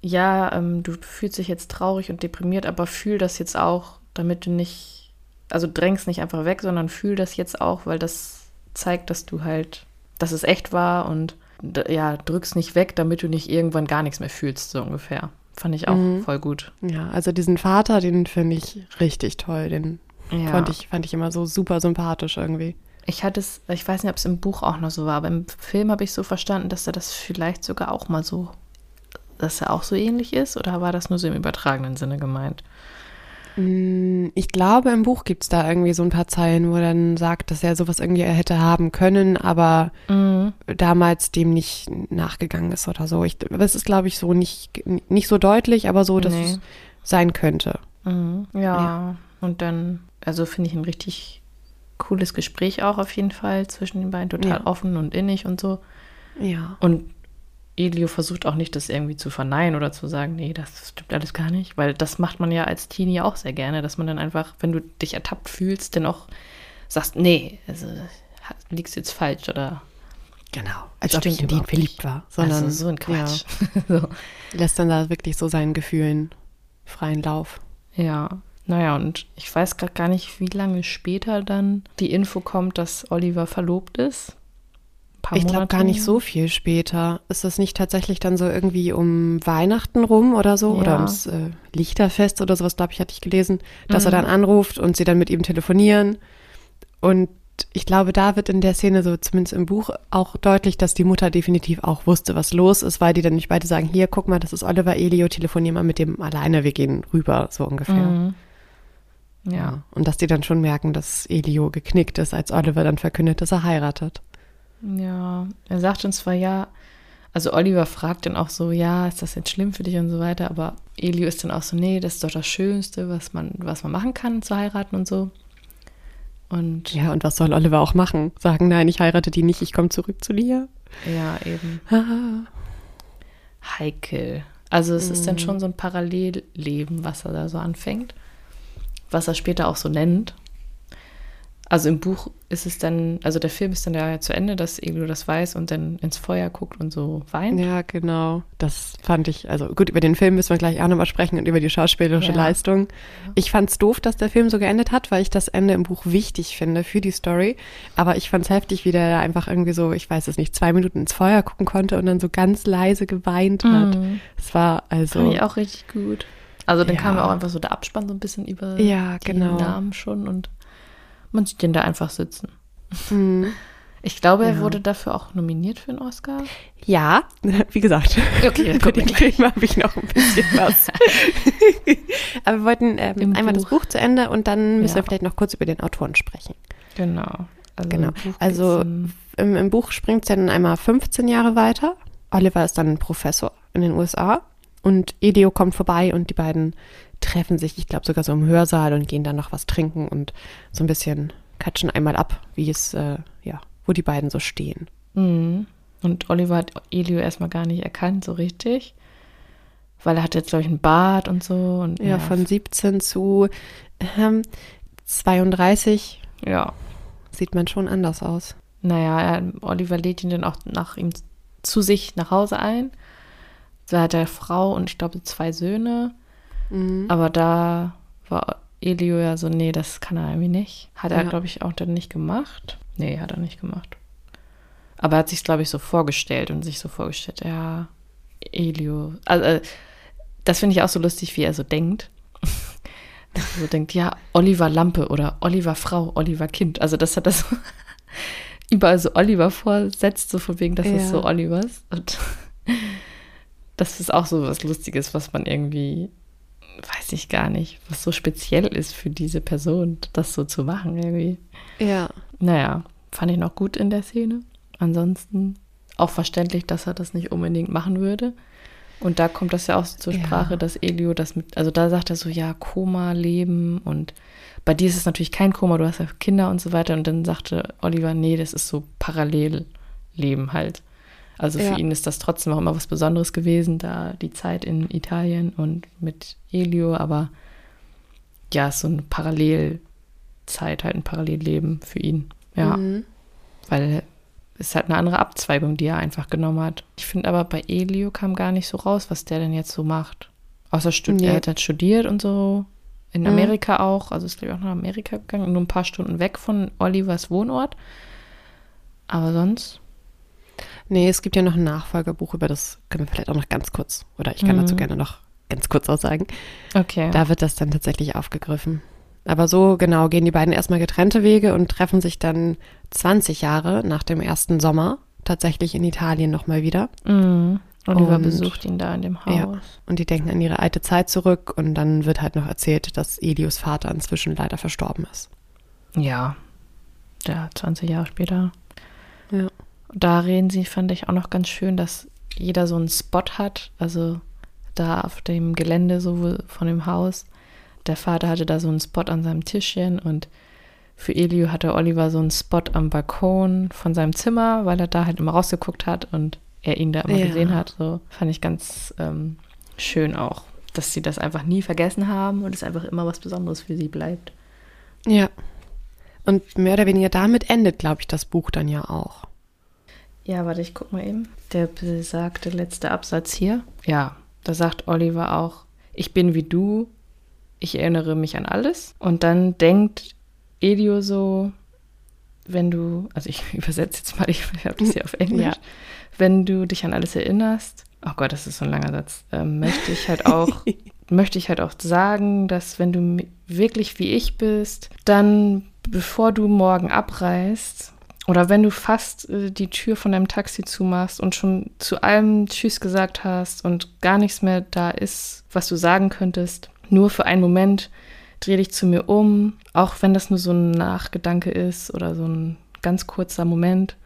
ja, ähm, du fühlst dich jetzt traurig und deprimiert, aber fühl das jetzt auch, damit du nicht, also drängst nicht einfach weg, sondern fühl das jetzt auch, weil das zeigt, dass du halt, dass es echt war und ja, drück's nicht weg, damit du nicht irgendwann gar nichts mehr fühlst, so ungefähr. Fand ich auch mhm. voll gut. Ja, also diesen Vater, den finde ich richtig toll. Den ja. fand, ich, fand ich immer so super sympathisch irgendwie. Ich hatte es, ich weiß nicht, ob es im Buch auch noch so war, aber im Film habe ich so verstanden, dass er das vielleicht sogar auch mal so, dass er auch so ähnlich ist, oder war das nur so im übertragenen Sinne gemeint? Mm, ich glaube, im Buch gibt es da irgendwie so ein paar Zeilen, wo er dann sagt, dass er sowas irgendwie hätte haben können, aber mhm. damals dem nicht nachgegangen ist oder so. Ich, das ist, glaube ich, so nicht, nicht so deutlich, aber so, dass nee. es sein könnte. Mhm. Ja. ja, und dann, also finde ich ein richtig cooles Gespräch auch auf jeden Fall zwischen den beiden, total ja. offen und innig und so. Ja. Und Elio versucht auch nicht, das irgendwie zu verneinen oder zu sagen, nee, das stimmt alles gar nicht, weil das macht man ja als Teenie auch sehr gerne, dass man dann einfach, wenn du dich ertappt fühlst, dann auch sagst, nee, also liegst jetzt falsch oder Genau, als ob ich in den verliebt war. Sondern also so ein Quatsch. Ja. so. Lässt dann da wirklich so seinen Gefühlen freien Lauf. Ja, naja, und ich weiß gerade gar nicht, wie lange später dann die Info kommt, dass Oliver verlobt ist ich glaube gar nicht so viel später. Ist das nicht tatsächlich dann so irgendwie um Weihnachten rum oder so? Ja. Oder ums äh, Lichterfest oder sowas, glaube ich, hatte ich gelesen, dass mhm. er dann anruft und sie dann mit ihm telefonieren. Und ich glaube, da wird in der Szene so, zumindest im Buch, auch deutlich, dass die Mutter definitiv auch wusste, was los ist, weil die dann nicht beide sagen, hier, guck mal, das ist Oliver Elio, telefonier mal mit dem alleine, wir gehen rüber, so ungefähr. Mhm. Ja. ja. Und dass die dann schon merken, dass Elio geknickt ist, als Oliver dann verkündet, dass er heiratet. Ja, er sagt uns zwar ja, also Oliver fragt dann auch so, ja, ist das jetzt schlimm für dich und so weiter, aber Elio ist dann auch so, nee, das ist doch das Schönste, was man, was man machen kann, zu heiraten und so. Und ja, und was soll Oliver auch machen? Sagen, nein, ich heirate die nicht, ich komme zurück zu dir? Ja, eben. Ah. Heikel. Also es mm. ist dann mhm. schon so ein Parallelleben, was er da so anfängt, was er später auch so nennt. Also im Buch ist es dann, also der Film ist dann ja zu Ende, dass Eglo das weiß und dann ins Feuer guckt und so weint. Ja, genau. Das fand ich, also gut, über den Film müssen wir gleich auch nochmal sprechen und über die schauspielerische ja. Leistung. Ich fand es doof, dass der Film so geendet hat, weil ich das Ende im Buch wichtig finde für die Story. Aber ich fand es heftig, wie der einfach irgendwie so, ich weiß es nicht, zwei Minuten ins Feuer gucken konnte und dann so ganz leise geweint hat. Mhm. Es war also. Fand ich auch richtig gut. Also dann ja. kam auch einfach so der Abspann so ein bisschen über ja, genau. die Namen schon und man sieht den da einfach sitzen. Mhm. Ich glaube, er ja. wurde dafür auch nominiert für einen Oscar. Ja, wie gesagt, okay, für den Film habe ich noch ein bisschen was. Aber wir wollten ähm, einmal Buch. das Buch zu Ende und dann müssen ja. wir vielleicht noch kurz über den Autoren sprechen. Genau. Also genau. Also im, im, Buch springt es dann einmal 15 Jahre weiter. Oliver ist dann Professor in den USA und Edio kommt vorbei und die beiden treffen sich, ich glaube sogar so im Hörsaal und gehen dann noch was trinken und so ein bisschen katschen einmal ab, wie es, äh, ja, wo die beiden so stehen. Mhm. Und Oliver hat Elio erstmal gar nicht erkannt, so richtig. Weil er hat jetzt, glaube ich, einen Bart und so. Und, ja, ja, von 17 zu ähm, 32. Ja. Sieht man schon anders aus. Naja, er, Oliver lädt ihn dann auch nach ihm zu sich nach Hause ein. Da hat er Frau und ich glaube zwei Söhne. Mhm. Aber da war Elio ja so, nee, das kann er irgendwie nicht. Hat er, ja. glaube ich, auch dann nicht gemacht. Nee, hat er nicht gemacht. Aber er hat sich, glaube ich, so vorgestellt und sich so vorgestellt, ja, Elio. Also, äh, das finde ich auch so lustig, wie er so denkt. Dass er so denkt, ja, Oliver Lampe oder Oliver Frau, Oliver Kind. Also, das hat das so überall so Oliver vorsetzt, so von wegen, das ja. ist so Olivers. Und das ist auch so was Lustiges, was man irgendwie weiß ich gar nicht, was so speziell ist für diese Person, das so zu machen irgendwie. Ja. Naja, fand ich noch gut in der Szene. Ansonsten auch verständlich, dass er das nicht unbedingt machen würde. Und da kommt das ja auch so zur Sprache, ja. dass Elio das mit, also da sagt er so, ja, Koma, Leben und bei dir ist es natürlich kein Koma, du hast ja Kinder und so weiter. Und dann sagte Oliver, nee, das ist so Parallelleben halt. Also für ja. ihn ist das trotzdem auch immer was Besonderes gewesen, da die Zeit in Italien und mit Elio, aber ja, ist so eine Parallelzeit, halt ein Parallelleben für ihn. Ja. Mhm. Weil ist halt eine andere Abzweigung, die er einfach genommen hat. Ich finde aber bei Elio kam gar nicht so raus, was der denn jetzt so macht. Außer Stud nee. er hat halt studiert und so. In mhm. Amerika auch. Also ist, glaube ich, auch nach Amerika gegangen. Nur ein paar Stunden weg von Olivers Wohnort. Aber sonst. Nee, es gibt ja noch ein Nachfolgerbuch, über das können wir vielleicht auch noch ganz kurz, oder ich kann mhm. dazu gerne noch ganz kurz aussagen. Okay. Da wird das dann tatsächlich aufgegriffen. Aber so genau gehen die beiden erstmal getrennte Wege und treffen sich dann 20 Jahre nach dem ersten Sommer tatsächlich in Italien nochmal wieder. Mhm. Oliver und, besucht ihn da in dem Haus. Ja, und die denken an ihre alte Zeit zurück und dann wird halt noch erzählt, dass Elios Vater inzwischen leider verstorben ist. Ja, ja, 20 Jahre später. Da reden sie, fand ich auch noch ganz schön, dass jeder so einen Spot hat. Also da auf dem Gelände so von dem Haus. Der Vater hatte da so einen Spot an seinem Tischchen und für Elio hatte Oliver so einen Spot am Balkon von seinem Zimmer, weil er da halt immer rausgeguckt hat und er ihn da immer ja. gesehen hat. So fand ich ganz ähm, schön auch, dass sie das einfach nie vergessen haben und es einfach immer was Besonderes für sie bleibt. Ja. Und mehr oder weniger damit endet, glaube ich, das Buch dann ja auch. Ja, warte, ich guck mal eben. Der besagte letzte Absatz hier. Ja, da sagt Oliver auch, ich bin wie du, ich erinnere mich an alles. Und dann denkt Elio so, wenn du, also ich übersetze jetzt mal, ich habe das hier auf Englisch, ja. wenn du dich an alles erinnerst, oh Gott, das ist so ein langer Satz, äh, möchte ich halt auch, möchte ich halt auch sagen, dass wenn du wirklich wie ich bist, dann bevor du morgen abreist, oder wenn du fast äh, die Tür von deinem Taxi zumachst und schon zu allem Tschüss gesagt hast und gar nichts mehr da ist, was du sagen könntest, nur für einen Moment dreh dich zu mir um, auch wenn das nur so ein Nachgedanke ist oder so ein ganz kurzer Moment.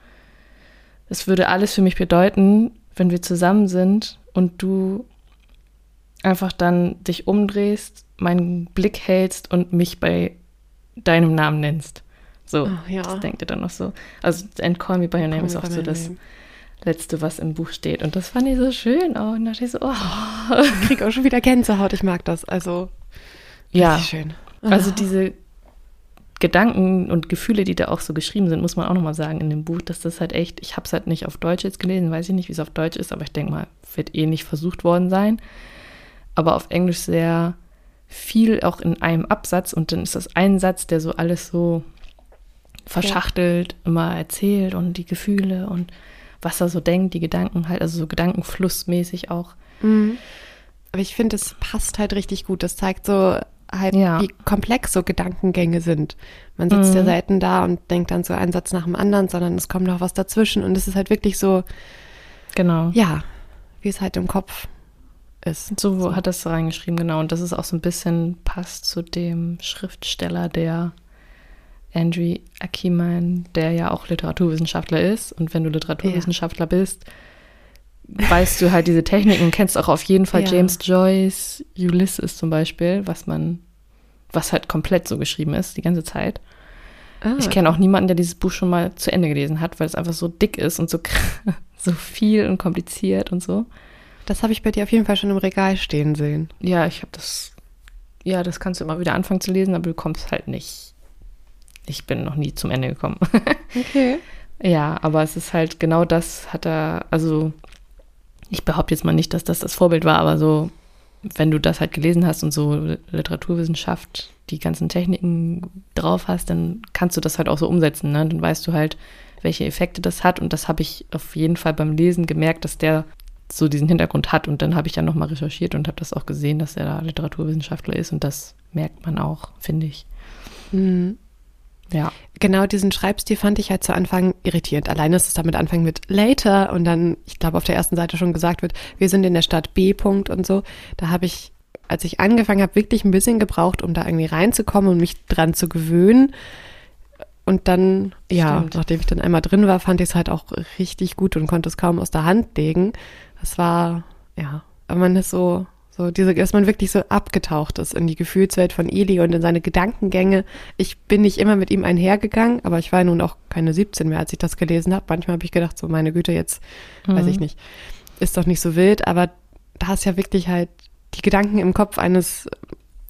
Es würde alles für mich bedeuten, wenn wir zusammen sind und du einfach dann dich umdrehst, meinen Blick hältst und mich bei deinem Namen nennst. So, oh, ja. das denkt ihr dann noch so. Also, and Call Me By Your Name ist auch so das name. Letzte, was im Buch steht. Und das fand ich so schön auch. Und da dachte ich so, oh. Ich krieg auch schon wieder Gänsehaut. Ich mag das. Also, ja. Schön. Also diese Gedanken und Gefühle, die da auch so geschrieben sind, muss man auch nochmal sagen in dem Buch, dass das halt echt, ich habe es halt nicht auf Deutsch jetzt gelesen, weiß ich nicht, wie es auf Deutsch ist, aber ich denke mal, wird eh nicht versucht worden sein. Aber auf Englisch sehr viel auch in einem Absatz und dann ist das ein Satz, der so alles so verschachtelt ja. immer erzählt und die Gefühle und was er so denkt, die Gedanken halt, also so gedankenflussmäßig auch. Mhm. Aber ich finde, es passt halt richtig gut. Das zeigt so halt, ja. wie komplex so Gedankengänge sind. Man sitzt mhm. ja selten da und denkt dann so einen Satz nach dem anderen, sondern es kommt noch was dazwischen und es ist halt wirklich so, genau. Ja, wie es halt im Kopf ist. So, so. hat es reingeschrieben, genau. Und das ist auch so ein bisschen passt zu dem Schriftsteller, der Andrew Akiman, der ja auch Literaturwissenschaftler ist. Und wenn du Literaturwissenschaftler ja. bist, weißt du halt diese Techniken, kennst auch auf jeden Fall ja. James Joyce, Ulysses zum Beispiel, was man, was halt komplett so geschrieben ist, die ganze Zeit. Ah. Ich kenne auch niemanden, der dieses Buch schon mal zu Ende gelesen hat, weil es einfach so dick ist und so, so viel und kompliziert und so. Das habe ich bei dir auf jeden Fall schon im Regal stehen sehen. Ja, ich habe das, ja, das kannst du immer wieder anfangen zu lesen, aber du kommst halt nicht. Ich bin noch nie zum Ende gekommen. Okay. ja, aber es ist halt genau das hat er, also ich behaupte jetzt mal nicht, dass das das Vorbild war, aber so, wenn du das halt gelesen hast und so Literaturwissenschaft, die ganzen Techniken drauf hast, dann kannst du das halt auch so umsetzen. Ne? Dann weißt du halt, welche Effekte das hat. Und das habe ich auf jeden Fall beim Lesen gemerkt, dass der so diesen Hintergrund hat. Und dann habe ich ja nochmal recherchiert und habe das auch gesehen, dass er da Literaturwissenschaftler ist. Und das merkt man auch, finde ich. Mhm. Ja. Genau diesen Schreibstil fand ich halt zu Anfang irritierend. Allein ist es damit anfangen mit later und dann, ich glaube, auf der ersten Seite schon gesagt wird, wir sind in der Stadt B. Punkt und so. Da habe ich, als ich angefangen habe, wirklich ein bisschen gebraucht, um da irgendwie reinzukommen und mich dran zu gewöhnen. Und dann, ja, Stimmt. nachdem ich dann einmal drin war, fand ich es halt auch richtig gut und konnte es kaum aus der Hand legen. Das war, ja, aber man ist so, so diese, dass man wirklich so abgetaucht ist in die Gefühlswelt von Eli und in seine Gedankengänge. Ich bin nicht immer mit ihm einhergegangen, aber ich war nun auch keine 17 mehr, als ich das gelesen habe. Manchmal habe ich gedacht, so meine Güte, jetzt mhm. weiß ich nicht, ist doch nicht so wild, aber da ist ja wirklich halt die Gedanken im Kopf eines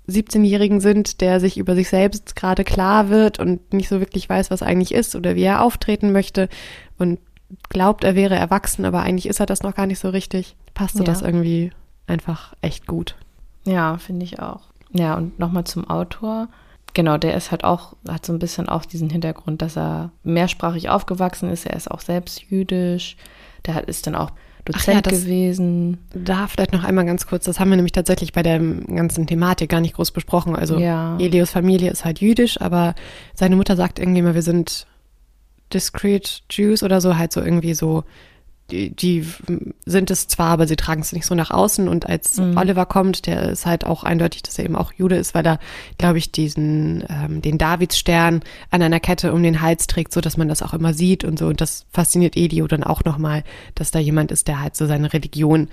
17-Jährigen sind, der sich über sich selbst gerade klar wird und nicht so wirklich weiß, was eigentlich ist oder wie er auftreten möchte. Und glaubt, er wäre erwachsen, aber eigentlich ist er das noch gar nicht so richtig, passte ja. das irgendwie einfach echt gut. Ja, finde ich auch. Ja, und nochmal zum Autor. Genau, der ist halt auch, hat so ein bisschen auch diesen Hintergrund, dass er mehrsprachig aufgewachsen ist. Er ist auch selbst jüdisch. Der ist dann auch Dozent ja, gewesen. Da vielleicht noch einmal ganz kurz, das haben wir nämlich tatsächlich bei der ganzen Thematik gar nicht groß besprochen. Also ja. Elios Familie ist halt jüdisch, aber seine Mutter sagt irgendwie immer, wir sind discreet Jews oder so, halt so irgendwie so die, die sind es zwar, aber sie tragen es nicht so nach außen. Und als mhm. Oliver kommt, der ist halt auch eindeutig, dass er eben auch Jude ist, weil er, glaube ich, diesen, ähm, den Davidsstern an einer Kette um den Hals trägt, so dass man das auch immer sieht und so. Und das fasziniert Elio dann auch nochmal, dass da jemand ist, der halt so seine Religion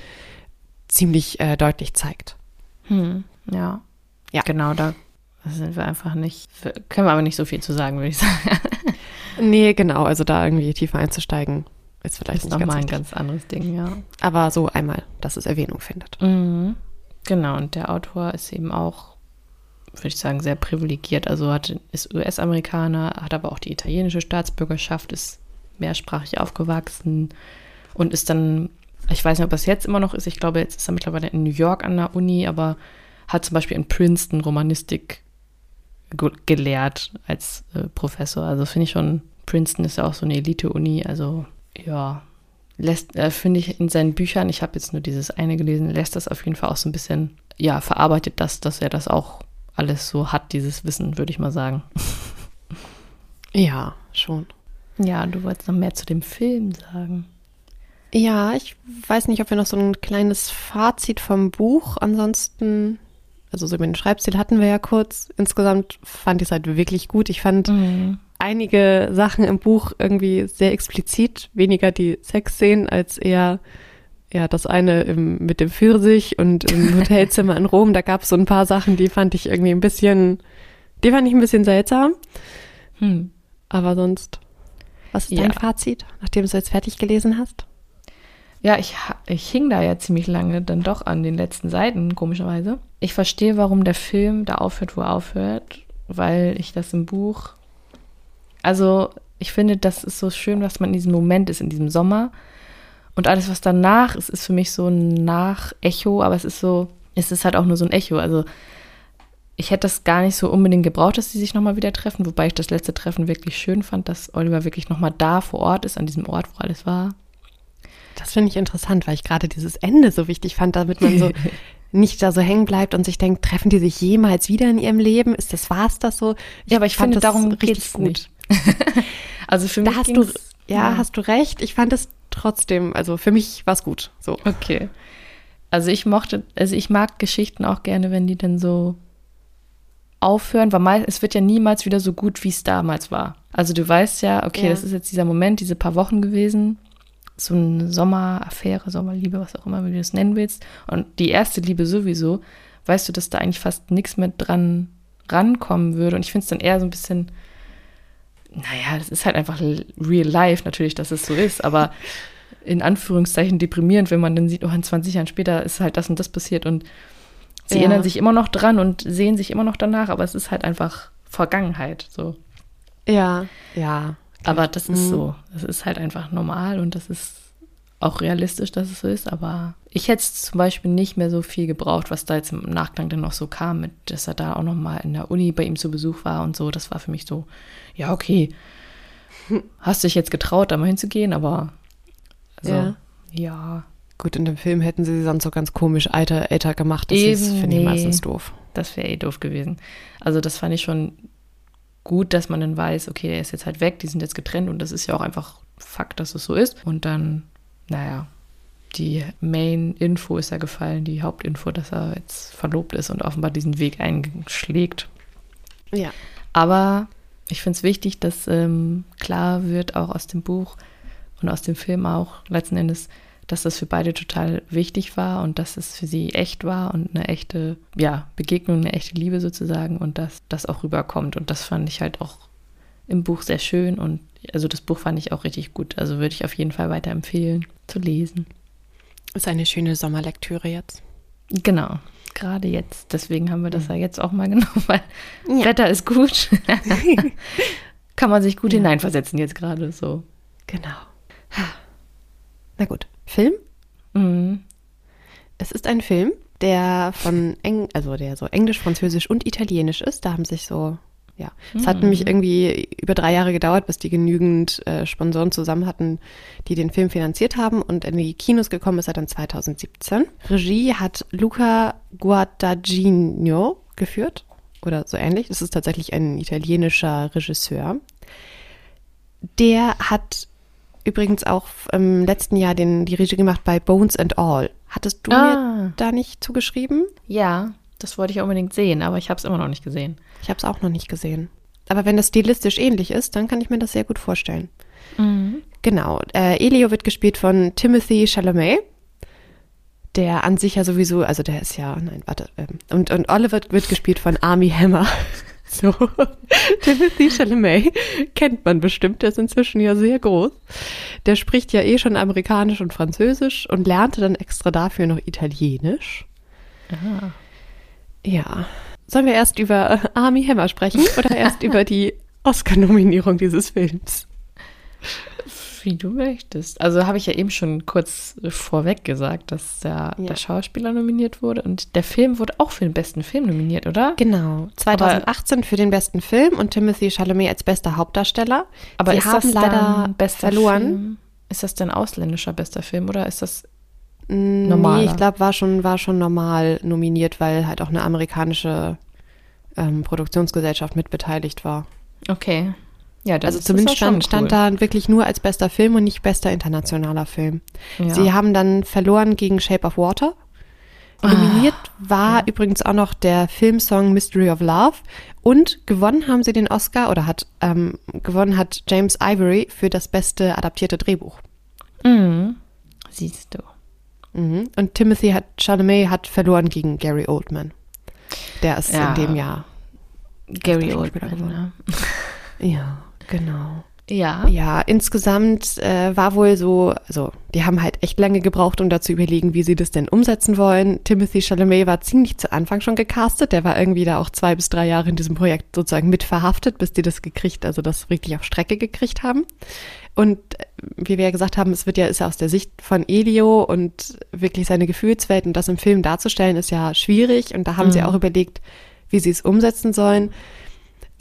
ziemlich äh, deutlich zeigt. Hm, ja. Ja. Genau, da sind wir einfach nicht, können wir aber nicht so viel zu sagen, würde ich sagen. nee, genau, also da irgendwie tiefer einzusteigen, ist vielleicht ist nochmal ein ganz anderes Ding, ja. Aber so einmal, dass es Erwähnung findet. Mhm. Genau, und der Autor ist eben auch, würde ich sagen, sehr privilegiert. Also hat, ist US-Amerikaner, hat aber auch die italienische Staatsbürgerschaft, ist mehrsprachig aufgewachsen und ist dann, ich weiß nicht, ob das jetzt immer noch ist, ich glaube, jetzt ist er mittlerweile in New York an der Uni, aber hat zum Beispiel in Princeton Romanistik gelehrt als äh, Professor. Also finde ich schon, Princeton ist ja auch so eine Elite-Uni, also ja, lässt, äh, finde ich in seinen Büchern, ich habe jetzt nur dieses eine gelesen, lässt das auf jeden Fall auch so ein bisschen, ja, verarbeitet das, dass er das auch alles so hat, dieses Wissen, würde ich mal sagen. Ja, schon. Ja, du wolltest noch mehr zu dem Film sagen. Ja, ich weiß nicht, ob wir noch so ein kleines Fazit vom Buch. Ansonsten, also so über den Schreibstil hatten wir ja kurz. Insgesamt fand ich es halt wirklich gut. Ich fand, mhm einige Sachen im Buch irgendwie sehr explizit, weniger die Sexszenen als eher ja, das eine im, mit dem Pfirsich und im Hotelzimmer in Rom, da gab es so ein paar Sachen, die fand ich irgendwie ein bisschen, die fand ich ein bisschen seltsam. Hm. Aber sonst, was ist ja. dein Fazit, nachdem du es jetzt fertig gelesen hast? Ja, ich, ich hing da ja ziemlich lange dann doch an den letzten Seiten, komischerweise. Ich verstehe, warum der Film da aufhört, wo er aufhört, weil ich das im Buch also ich finde, das ist so schön, was man in diesem Moment ist, in diesem Sommer. Und alles, was danach ist, ist für mich so ein Nachecho, aber es ist so, es ist halt auch nur so ein Echo. Also ich hätte das gar nicht so unbedingt gebraucht, dass sie sich nochmal wieder treffen, wobei ich das letzte Treffen wirklich schön fand, dass Oliver wirklich nochmal da vor Ort ist, an diesem Ort, wo alles war. Das finde ich interessant, weil ich gerade dieses Ende so wichtig fand, damit man so nicht da so hängen bleibt und sich denkt, treffen die sich jemals wieder in ihrem Leben? Ist das, war's das so? Ich ja, aber ich finde, darum richtig gut. Nicht. Also für mich da hast du, ja, ja, hast du recht. Ich fand es trotzdem, also für mich war es gut. So. Okay. Also ich mochte, also ich mag Geschichten auch gerne, wenn die dann so aufhören, weil es wird ja niemals wieder so gut, wie es damals war. Also du weißt ja, okay, ja. das ist jetzt dieser Moment, diese paar Wochen gewesen, so eine Sommeraffäre, Sommerliebe, was auch immer, wie du das nennen willst. Und die erste Liebe sowieso, weißt du, dass da eigentlich fast nichts mehr dran rankommen würde. Und ich finde es dann eher so ein bisschen naja, das ist halt einfach real life natürlich, dass es so ist, aber in Anführungszeichen deprimierend, wenn man dann sieht, oh, in 20 Jahren später ist halt das und das passiert und sie ja. erinnern sich immer noch dran und sehen sich immer noch danach, aber es ist halt einfach Vergangenheit, so. Ja, ja. Aber das ist mhm. so. Das ist halt einfach normal und das ist auch realistisch, dass es so ist, aber ich hätte es zum Beispiel nicht mehr so viel gebraucht, was da jetzt im Nachklang dann noch so kam, mit, dass er da auch noch mal in der Uni bei ihm zu Besuch war und so. Das war für mich so, ja, okay, hast dich jetzt getraut, da mal hinzugehen, aber also, ja. ja. Gut, in dem Film hätten sie sonst so ganz komisch alter, älter gemacht. Das finde nee, ich meistens doof. Das wäre eh doof gewesen. Also das fand ich schon gut, dass man dann weiß, okay, er ist jetzt halt weg, die sind jetzt getrennt und das ist ja auch einfach Fakt, dass es so ist. Und dann naja, die Main-Info ist ja gefallen, die Hauptinfo, dass er jetzt verlobt ist und offenbar diesen Weg einschlägt. Ja. Aber ich finde es wichtig, dass ähm, klar wird, auch aus dem Buch und aus dem Film auch letzten Endes, dass das für beide total wichtig war und dass es für sie echt war und eine echte ja, Begegnung, eine echte Liebe sozusagen und dass das auch rüberkommt. Und das fand ich halt auch im Buch sehr schön und also das Buch fand ich auch richtig gut. Also würde ich auf jeden Fall weiterempfehlen zu lesen. Ist eine schöne Sommerlektüre jetzt. Genau, gerade jetzt. Deswegen haben wir das ja jetzt auch mal genommen, weil ja. Wetter ist gut. Kann man sich gut ja. hineinversetzen jetzt gerade so. Genau. Na gut, Film? Mhm. Es ist ein Film, der von Eng, also der so Englisch, Französisch und Italienisch ist. Da haben sich so, ja. Es hat mhm. nämlich irgendwie über drei Jahre gedauert, bis die genügend äh, Sponsoren zusammen hatten, die den Film finanziert haben. Und in die Kinos gekommen ist er dann 2017. Regie hat Luca Guadagnino geführt oder so ähnlich. Das ist tatsächlich ein italienischer Regisseur. Der hat übrigens auch im letzten Jahr den, die Regie gemacht bei Bones and All. Hattest du ah. mir da nicht zugeschrieben? Ja, das wollte ich unbedingt sehen, aber ich habe es immer noch nicht gesehen. Ich habe es auch noch nicht gesehen. Aber wenn das stilistisch ähnlich ist, dann kann ich mir das sehr gut vorstellen. Mhm. Genau. Äh, Elio wird gespielt von Timothy Chalamet der an sich ja sowieso, also der ist ja, nein, warte, ähm, und, und Oliver wird gespielt von Army Hammer. So, Timothy Chalamet kennt man bestimmt, der ist inzwischen ja sehr groß. Der spricht ja eh schon Amerikanisch und Französisch und lernte dann extra dafür noch Italienisch. Aha. Ja. Sollen wir erst über Army Hammer sprechen oder erst über die Oscar-Nominierung dieses Films? Wie du möchtest. Also habe ich ja eben schon kurz vorweg gesagt, dass der, ja. der, Schauspieler nominiert wurde und der Film wurde auch für den besten Film nominiert, oder? Genau. 2018 aber, für den besten Film und Timothy Chalamet als bester Hauptdarsteller. Aber Sie ist haben das leider verloren. Film? Ist das denn ausländischer bester Film oder ist das normal? Nee, ich glaube, war schon, war schon normal nominiert, weil halt auch eine amerikanische ähm, Produktionsgesellschaft mitbeteiligt war. Okay. Ja, also zumindest stand, cool. stand da wirklich nur als bester Film und nicht bester internationaler Film. Ja. Sie haben dann verloren gegen Shape of Water. Nominiert ah, war ja. übrigens auch noch der Filmsong Mystery of Love und gewonnen haben sie den Oscar oder hat ähm, gewonnen hat James Ivory für das beste adaptierte Drehbuch. Mhm. Siehst du. Mhm. Und Timothy hat, Chalamet hat verloren gegen Gary Oldman. Der ist ja. in dem Jahr Gary Oldman. Ne? Ja. Genau. Ja. Ja, insgesamt äh, war wohl so, also die haben halt echt lange gebraucht, um da zu überlegen, wie sie das denn umsetzen wollen. Timothy Chalamet war ziemlich zu Anfang schon gecastet. Der war irgendwie da auch zwei bis drei Jahre in diesem Projekt sozusagen mit verhaftet, bis die das gekriegt, also das wirklich auf Strecke gekriegt haben. Und äh, wie wir ja gesagt haben, es wird ja, ist ja aus der Sicht von Elio und wirklich seine Gefühlswelt und das im Film darzustellen, ist ja schwierig. Und da haben mhm. sie auch überlegt, wie sie es umsetzen sollen.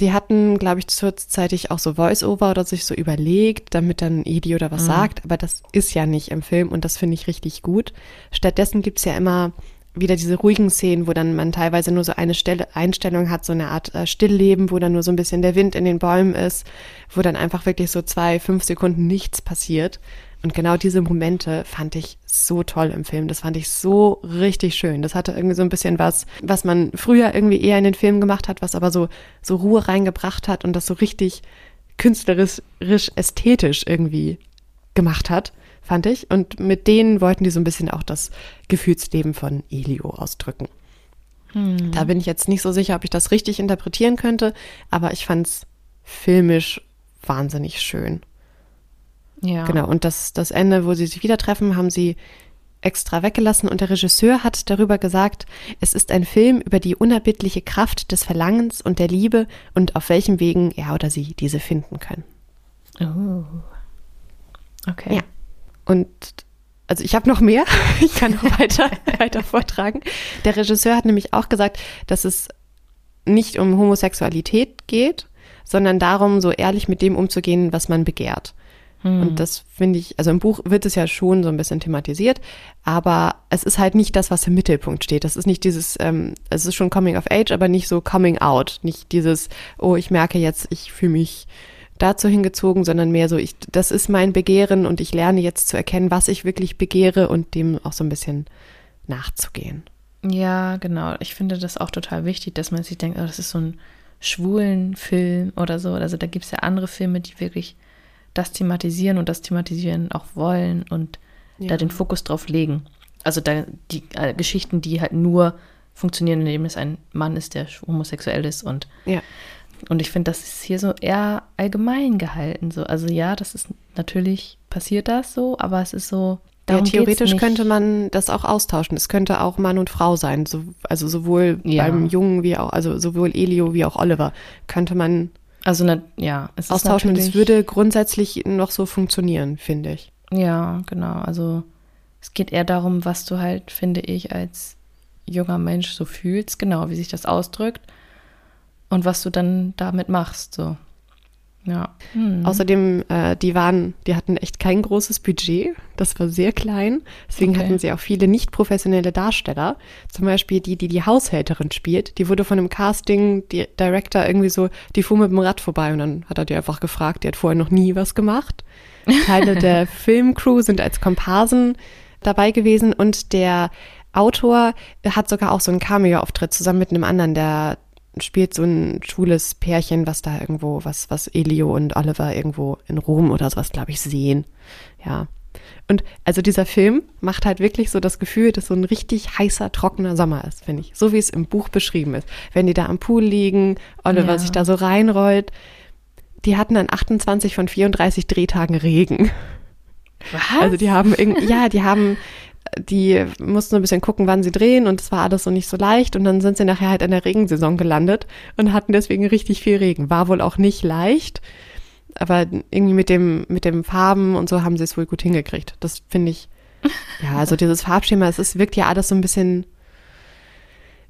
Die hatten, glaube ich, kurzzeitig auch so Voice-Over oder sich so überlegt, damit dann Edi oder was mhm. sagt, aber das ist ja nicht im Film und das finde ich richtig gut. Stattdessen gibt's ja immer wieder diese ruhigen Szenen, wo dann man teilweise nur so eine Stelle, Einstellung hat, so eine Art äh, Stillleben, wo dann nur so ein bisschen der Wind in den Bäumen ist, wo dann einfach wirklich so zwei, fünf Sekunden nichts passiert. Und genau diese Momente fand ich so toll im Film. Das fand ich so richtig schön. Das hatte irgendwie so ein bisschen was, was man früher irgendwie eher in den Filmen gemacht hat, was aber so, so Ruhe reingebracht hat und das so richtig künstlerisch, ästhetisch irgendwie gemacht hat, fand ich. Und mit denen wollten die so ein bisschen auch das Gefühlsleben von Elio ausdrücken. Hm. Da bin ich jetzt nicht so sicher, ob ich das richtig interpretieren könnte, aber ich fand es filmisch wahnsinnig schön. Ja. Genau. Und das, das Ende, wo sie sich wieder treffen, haben sie extra weggelassen und der Regisseur hat darüber gesagt, es ist ein Film über die unerbittliche Kraft des Verlangens und der Liebe und auf welchem Wegen er oder sie diese finden können. Oh. Okay. Ja. Und also ich habe noch mehr, ich kann noch weiter, weiter vortragen. Der Regisseur hat nämlich auch gesagt, dass es nicht um Homosexualität geht, sondern darum, so ehrlich mit dem umzugehen, was man begehrt. Hm. Und das finde ich, also im Buch wird es ja schon so ein bisschen thematisiert, aber es ist halt nicht das, was im Mittelpunkt steht. Das ist nicht dieses, ähm, es ist schon Coming of Age, aber nicht so Coming Out. Nicht dieses, oh, ich merke jetzt, ich fühle mich dazu hingezogen, sondern mehr so, ich, das ist mein Begehren und ich lerne jetzt zu erkennen, was ich wirklich begehre und dem auch so ein bisschen nachzugehen. Ja, genau. Ich finde das auch total wichtig, dass man sich denkt, oh, das ist so ein schwulen Film oder so. Also da gibt es ja andere Filme, die wirklich das thematisieren und das thematisieren auch wollen und ja. da den Fokus drauf legen. Also da die äh, Geschichten, die halt nur funktionieren, indem es ein Mann ist, der homosexuell ist und ja. Und ich finde, das ist hier so eher allgemein gehalten. So. Also ja, das ist natürlich passiert das so, aber es ist so. Ja, theoretisch könnte man das auch austauschen. Es könnte auch Mann und Frau sein. So, also sowohl ja. beim Jungen wie auch, also sowohl Elio wie auch Oliver könnte man also, na, ja, es austauschen. Es würde grundsätzlich noch so funktionieren, finde ich. Ja, genau. Also es geht eher darum, was du halt, finde ich, als junger Mensch so fühlst, genau, wie sich das ausdrückt und was du dann damit machst. So. Ja. Hm. Außerdem, äh, die waren, die hatten echt kein großes Budget. Das war sehr klein. Deswegen okay. hatten sie auch viele nicht professionelle Darsteller. Zum Beispiel die, die die Haushälterin spielt. Die wurde von einem Casting-Director irgendwie so, die fuhr mit dem Rad vorbei und dann hat er die einfach gefragt. Die hat vorher noch nie was gemacht. Teile der Filmcrew sind als Komparsen dabei gewesen und der Autor hat sogar auch so einen Cameo-Auftritt zusammen mit einem anderen, der spielt so ein schwules Pärchen, was da irgendwo, was, was Elio und Oliver irgendwo in Rom oder sowas, glaube ich, sehen. Ja. Und also dieser Film macht halt wirklich so das Gefühl, dass so ein richtig heißer, trockener Sommer ist, finde ich. So wie es im Buch beschrieben ist. Wenn die da am Pool liegen, Oliver ja. sich da so reinrollt. Die hatten dann 28 von 34 Drehtagen Regen. Was? Also die haben irgendwie, ja, die haben die mussten ein bisschen gucken, wann sie drehen und es war alles so nicht so leicht und dann sind sie nachher halt in der Regensaison gelandet und hatten deswegen richtig viel Regen. War wohl auch nicht leicht, aber irgendwie mit dem, mit dem Farben und so haben sie es wohl gut hingekriegt. Das finde ich, ja, also dieses Farbschema, es ist, wirkt ja alles so ein bisschen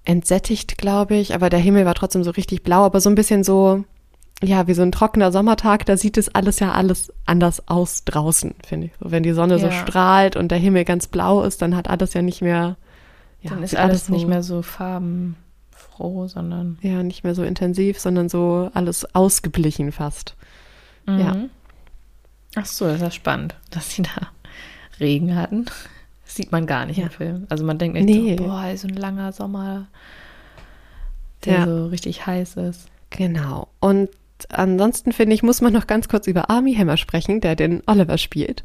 entsättigt, glaube ich, aber der Himmel war trotzdem so richtig blau, aber so ein bisschen so, ja, wie so ein trockener Sommertag, da sieht es alles ja alles anders aus draußen, finde ich. So, wenn die Sonne ja. so strahlt und der Himmel ganz blau ist, dann hat alles ja nicht mehr. Ja, dann ist alles, alles so, nicht mehr so farbenfroh, sondern. Ja, nicht mehr so intensiv, sondern so alles ausgeblichen fast. Mhm. Ja. Ach so, das ist ja spannend, dass sie da Regen hatten. Das sieht man gar nicht ja. im Film. Also man denkt echt nee. so, boah, so ein langer Sommer, der ja. so richtig heiß ist. Genau. Und ansonsten finde ich, muss man noch ganz kurz über Army Hammer sprechen, der den Oliver spielt.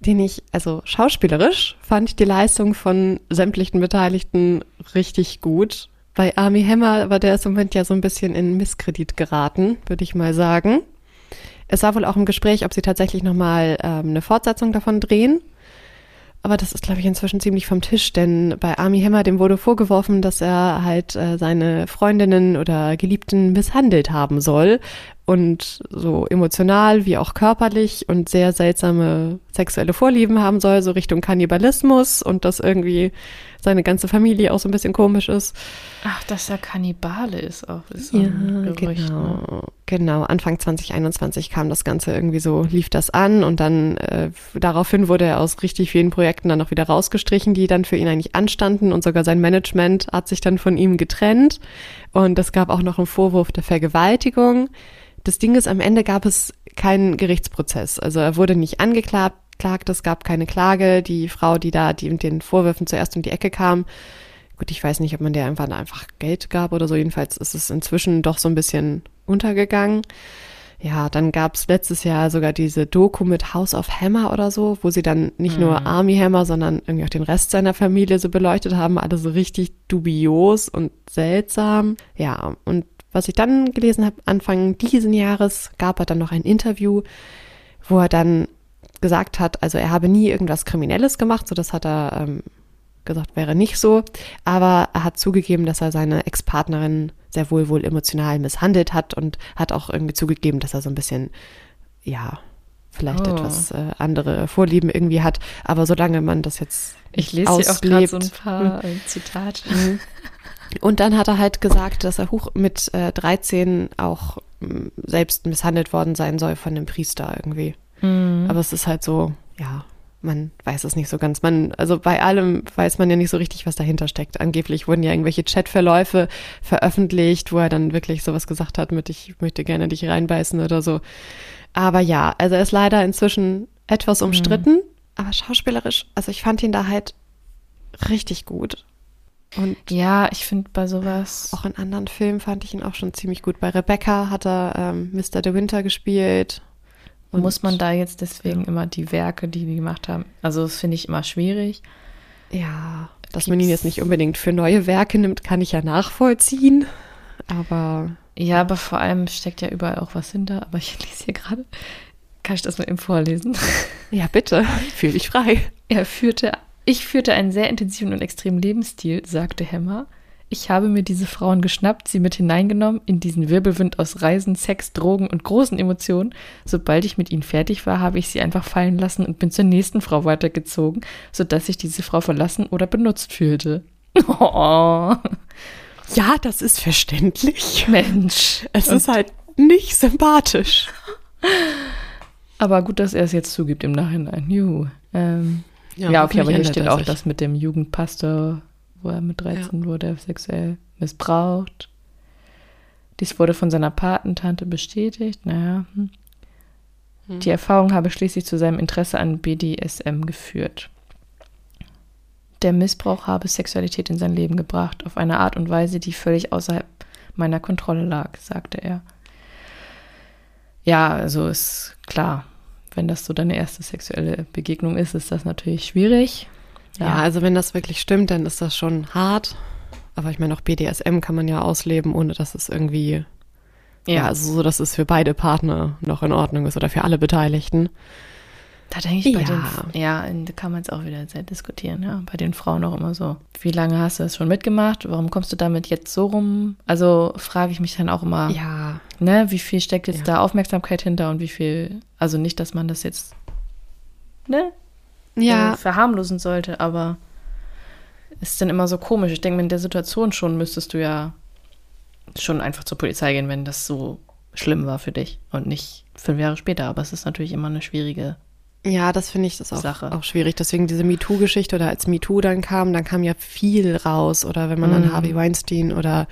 Den ich, also schauspielerisch, fand ich die Leistung von sämtlichen Beteiligten richtig gut. Bei Army Hammer war der im Moment ja so ein bisschen in Misskredit geraten, würde ich mal sagen. Es war wohl auch im Gespräch, ob sie tatsächlich nochmal ähm, eine Fortsetzung davon drehen. Aber das ist, glaube ich, inzwischen ziemlich vom Tisch, denn bei Army Hammer, dem wurde vorgeworfen, dass er halt äh, seine Freundinnen oder Geliebten misshandelt haben soll und so emotional wie auch körperlich und sehr seltsame sexuelle Vorlieben haben soll, so Richtung Kannibalismus und dass irgendwie seine ganze Familie auch so ein bisschen komisch ist. Ach, dass er Kannibale ist auch. Ist ja, Gerücht, genau. Ne? Genau, Anfang 2021 kam das Ganze irgendwie so, lief das an und dann äh, daraufhin wurde er aus richtig vielen Projekten dann auch wieder rausgestrichen, die dann für ihn eigentlich anstanden und sogar sein Management hat sich dann von ihm getrennt und es gab auch noch einen Vorwurf der Vergewaltigung. Das Ding ist, am Ende gab es keinen Gerichtsprozess. Also er wurde nicht angeklagt, es gab keine Klage. Die Frau, die da die mit den Vorwürfen zuerst um die Ecke kam, gut, ich weiß nicht, ob man der einfach, einfach Geld gab oder so. Jedenfalls ist es inzwischen doch so ein bisschen untergegangen. Ja, dann gab es letztes Jahr sogar diese Doku mit House of Hammer oder so, wo sie dann nicht mhm. nur Army Hammer, sondern irgendwie auch den Rest seiner Familie so beleuchtet haben. Alles so richtig dubios und seltsam. Ja, und was ich dann gelesen habe, Anfang diesen Jahres gab er dann noch ein Interview, wo er dann gesagt hat, also er habe nie irgendwas Kriminelles gemacht, so das hat er ähm, gesagt, wäre nicht so, aber er hat zugegeben, dass er seine Ex-Partnerin sehr wohl wohl emotional misshandelt hat und hat auch irgendwie zugegeben, dass er so ein bisschen, ja, vielleicht oh. etwas äh, andere Vorlieben irgendwie hat, aber solange man das jetzt ich lese hier auch gerade so ein paar hm. Zitate. Mhm. Und dann hat er halt gesagt, dass er hoch mit äh, 13 auch äh, selbst misshandelt worden sein soll von dem Priester irgendwie. Mhm. Aber es ist halt so, ja, man weiß es nicht so ganz. Man, also bei allem weiß man ja nicht so richtig, was dahinter steckt. Angeblich wurden ja irgendwelche Chatverläufe veröffentlicht, wo er dann wirklich sowas gesagt hat mit, ich möchte gerne dich reinbeißen oder so. Aber ja, also er ist leider inzwischen etwas umstritten, mhm. aber schauspielerisch, also ich fand ihn da halt richtig gut. Und ja, ich finde bei sowas. Auch in anderen Filmen fand ich ihn auch schon ziemlich gut. Bei Rebecca hat er ähm, Mr. De Winter gespielt. Und Muss man da jetzt deswegen ja. immer die Werke, die die gemacht haben? Also, das finde ich immer schwierig. Ja, dass Gibt's man ihn jetzt nicht unbedingt für neue Werke nimmt, kann ich ja nachvollziehen. Aber. Ja, aber vor allem steckt ja überall auch was hinter. Aber ich lese hier gerade. Kann ich das mal eben vorlesen? Ja, bitte. Fühl dich frei. Er führte ich führte einen sehr intensiven und extremen Lebensstil, sagte Hammer. Ich habe mir diese Frauen geschnappt, sie mit hineingenommen in diesen Wirbelwind aus Reisen, Sex, Drogen und großen Emotionen. Sobald ich mit ihnen fertig war, habe ich sie einfach fallen lassen und bin zur nächsten Frau weitergezogen, sodass sich diese Frau verlassen oder benutzt fühlte. Oh. Ja, das ist verständlich. Mensch. Es ist halt nicht sympathisch. Aber gut, dass er es jetzt zugibt im Nachhinein. Juhu. Ähm, ja, ja, okay, aber hier steht auch das mit dem Jugendpastor, wo er mit 13 ja. wurde, sexuell missbraucht. Dies wurde von seiner Patentante bestätigt. Naja. Hm. Hm. Die Erfahrung habe schließlich zu seinem Interesse an BDSM geführt. Der Missbrauch habe Sexualität in sein Leben gebracht, auf eine Art und Weise, die völlig außerhalb meiner Kontrolle lag, sagte er. Ja, also ist klar, wenn das so deine erste sexuelle Begegnung ist, ist das natürlich schwierig. Ja, ja also wenn das wirklich stimmt, dann ist das schon hart. Aber ich meine, auch BDSM kann man ja ausleben, ohne dass es irgendwie, ja, ja also so, dass es für beide Partner noch in Ordnung ist oder für alle Beteiligten. Da denke ich bei ja. den, ja, da kann man es auch wieder sehr diskutieren, ja. Bei den Frauen auch immer so. Wie lange hast du das schon mitgemacht? Warum kommst du damit jetzt so rum? Also frage ich mich dann auch immer, ja. ne, wie viel steckt jetzt ja. da Aufmerksamkeit hinter und wie viel, also nicht, dass man das jetzt, ne, ja. Äh, verharmlosen sollte, aber ist dann immer so komisch. Ich denke, in der Situation schon müsstest du ja schon einfach zur Polizei gehen, wenn das so schlimm war für dich und nicht fünf Jahre später. Aber es ist natürlich immer eine schwierige ja, das finde ich das auch, Sache. auch schwierig. Deswegen diese MeToo-Geschichte oder als MeToo dann kam, dann kam ja viel raus. Oder wenn man mm. an mhm. Harvey Weinstein oder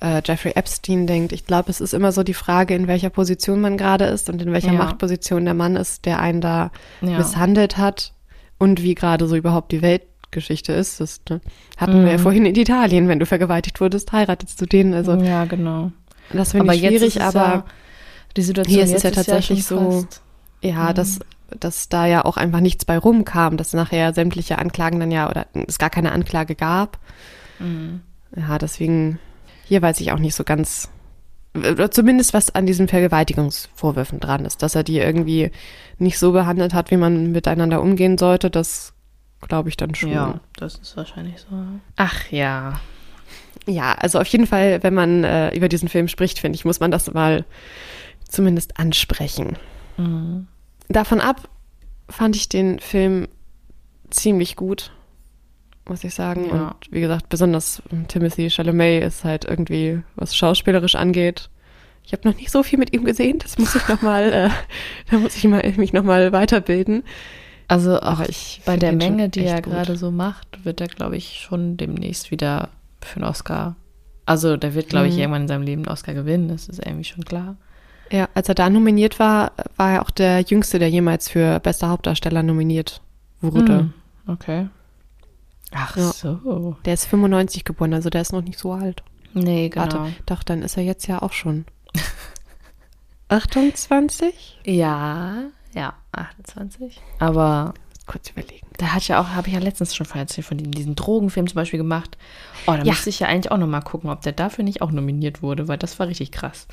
äh, Jeffrey Epstein denkt. Ich glaube, es ist immer so die Frage, in welcher Position man gerade ist und in welcher ja. Machtposition der Mann ist, der einen da ja. misshandelt hat und wie gerade so überhaupt die Weltgeschichte ist. Das ne? hatten mm. wir ja mhm. vorhin in Italien. Wenn du vergewaltigt wurdest, heiratest du den. Also, ja, genau. Das finde ich schwierig, aber ja, die Situation hier ist es ja tatsächlich so, ja, mm. dass dass da ja auch einfach nichts bei rumkam, dass nachher sämtliche Anklagen dann ja oder es gar keine Anklage gab. Mhm. Ja, deswegen, hier weiß ich auch nicht so ganz, oder zumindest was an diesen Vergewaltigungsvorwürfen dran ist, dass er die irgendwie nicht so behandelt hat, wie man miteinander umgehen sollte, das glaube ich dann schon. Ja, das ist wahrscheinlich so. Ach ja. Ja, also auf jeden Fall, wenn man äh, über diesen Film spricht, finde ich, muss man das mal zumindest ansprechen. Mhm davon ab fand ich den Film ziemlich gut, muss ich sagen. Ja. Und wie gesagt, besonders Timothy Chalamet ist halt irgendwie, was schauspielerisch angeht. Ich habe noch nicht so viel mit ihm gesehen, das muss ich noch mal, äh, da muss ich mal, mich noch mal weiterbilden. Also auch ich bei der Menge, die er gerade so macht, wird er, glaube ich, schon demnächst wieder für einen Oscar. Also der wird, glaube ich, mhm. irgendwann in seinem Leben einen Oscar gewinnen, das ist irgendwie schon klar. Ja, als er da nominiert war, war er auch der Jüngste, der jemals für bester Hauptdarsteller nominiert wurde. Mm, okay. Ach ja. so. Der ist 95 geboren, also der ist noch nicht so alt. Nee, genau. Warte, doch, dann ist er jetzt ja auch schon 28? Ja, ja, 28. Aber kurz überlegen. Da hat ja auch, habe ich ja letztens schon erzählt, von diesem Drogenfilm zum Beispiel gemacht. Oh, da ja. müsste ich ja eigentlich auch nochmal gucken, ob der dafür nicht auch nominiert wurde, weil das war richtig krass.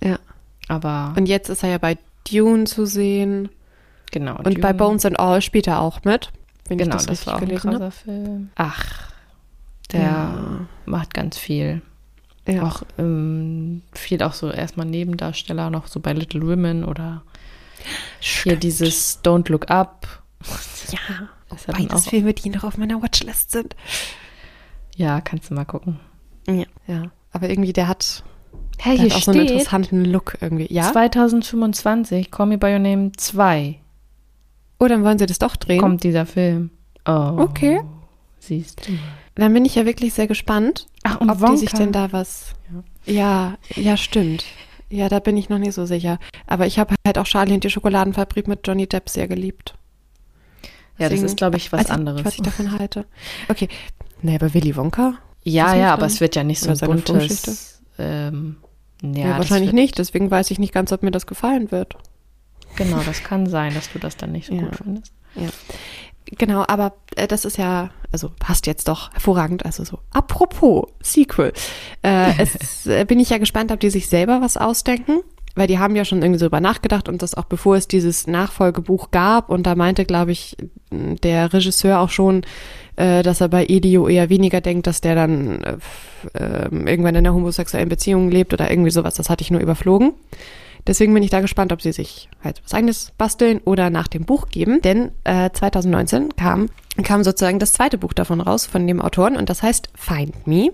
Ja. Aber. Und jetzt ist er ja bei Dune zu sehen. Genau. Und Dune. bei Bones and All spielt er auch mit. Wenn genau, das, das war auch ein krasser Film. Ach, der ja. macht ganz viel. Ja. Auch ähm, viel auch so erstmal Nebendarsteller, noch so bei Little Women oder Stimmt. hier dieses Don't Look Up. Ja, das beides Filme, die noch auf meiner Watchlist sind. Ja, kannst du mal gucken. Ja, ja. Aber irgendwie, der hat Hä, hey, hier hat auch steht so einen interessanten Look irgendwie. Ja? 2025, Call Me By Your Name 2. Oh, dann wollen sie das doch drehen. Kommt dieser Film. Oh. Okay. Siehst du. Dann bin ich ja wirklich sehr gespannt, Ach, und ob Wonka. die sich denn da was. Ja. ja, ja, stimmt. Ja, da bin ich noch nicht so sicher. Aber ich habe halt auch Charlie und die Schokoladenfabrik mit Johnny Depp sehr geliebt. Ja, Deswegen, das ist, glaube ich, was anderes. was ich davon halte. Okay. Nee, aber Willy Wonka? Ja, ja, aber es wird ja nicht so ein buntes ähm, ja, ja wahrscheinlich nicht. Deswegen weiß ich nicht ganz, ob mir das gefallen wird. Genau, das kann sein, dass du das dann nicht so ja. gut findest. Ja. Genau, aber äh, das ist ja, also passt jetzt doch hervorragend. Also so, apropos Sequel. Äh, es äh, bin ich ja gespannt, ob die sich selber was ausdenken weil die haben ja schon irgendwie so über nachgedacht und das auch bevor es dieses Nachfolgebuch gab und da meinte, glaube ich, der Regisseur auch schon, äh, dass er bei Elio eher weniger denkt, dass der dann äh, äh, irgendwann in einer homosexuellen Beziehung lebt oder irgendwie sowas. Das hatte ich nur überflogen. Deswegen bin ich da gespannt, ob sie sich halt was eigenes basteln oder nach dem Buch geben. Denn äh, 2019 kam, kam sozusagen das zweite Buch davon raus von dem Autoren und das heißt Find Me.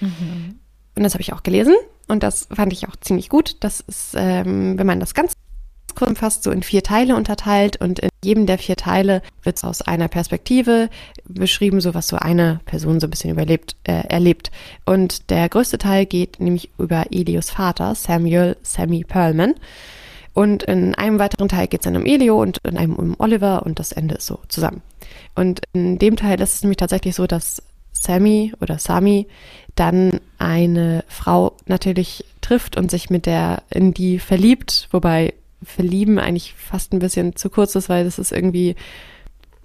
Mhm. Und das habe ich auch gelesen und das fand ich auch ziemlich gut. Das ist, ähm, wenn man das ganz kurz fast so in vier Teile unterteilt und in jedem der vier Teile wird es aus einer Perspektive beschrieben, so was so eine Person so ein bisschen überlebt, äh, erlebt. Und der größte Teil geht nämlich über Elios Vater, Samuel Sammy Perlman. Und in einem weiteren Teil geht es dann um Elio und in einem um Oliver und das Ende ist so zusammen. Und in dem Teil ist es nämlich tatsächlich so, dass Sammy oder Sami dann eine Frau natürlich trifft und sich mit der in die verliebt, wobei verlieben eigentlich fast ein bisschen zu kurz ist, weil das ist irgendwie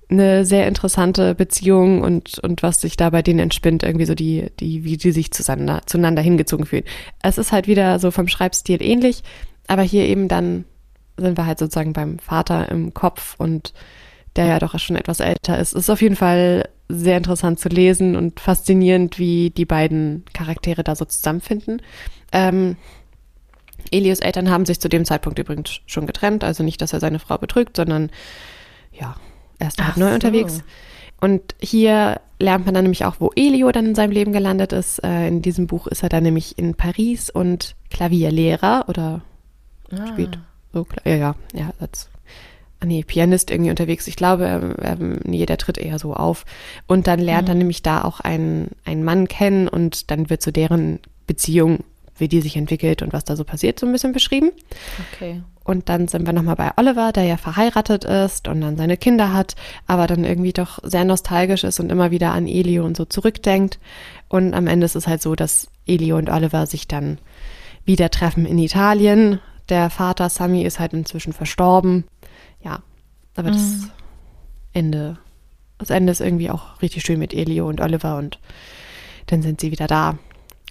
eine sehr interessante Beziehung und, und was sich da bei denen entspinnt, irgendwie so die, die, wie die sich zueinander, zueinander hingezogen fühlen. Es ist halt wieder so vom Schreibstil ähnlich, aber hier eben dann sind wir halt sozusagen beim Vater im Kopf und der ja doch schon etwas älter ist. Es ist auf jeden Fall sehr interessant zu lesen und faszinierend, wie die beiden Charaktere da so zusammenfinden. Ähm, Elios Eltern haben sich zu dem Zeitpunkt übrigens schon getrennt, also nicht, dass er seine Frau betrügt, sondern ja, er ist halt neu so. unterwegs. Und hier lernt man dann nämlich auch, wo Elio dann in seinem Leben gelandet ist. Äh, in diesem Buch ist er dann nämlich in Paris und Klavierlehrer oder ah. spielt so, ja, ja, ja, als ah, nee, Pianist irgendwie unterwegs. Ich glaube, er, nee, der tritt eher so auf. Und dann lernt mhm. er nämlich da auch einen, einen Mann kennen und dann wird so deren Beziehung wie die sich entwickelt und was da so passiert, so ein bisschen beschrieben. Okay. Und dann sind wir nochmal bei Oliver, der ja verheiratet ist und dann seine Kinder hat, aber dann irgendwie doch sehr nostalgisch ist und immer wieder an Elio und so zurückdenkt. Und am Ende ist es halt so, dass Elio und Oliver sich dann wieder treffen in Italien. Der Vater Sammy ist halt inzwischen verstorben. Ja, aber das mhm. Ende, das Ende ist irgendwie auch richtig schön mit Elio und Oliver und dann sind sie wieder da.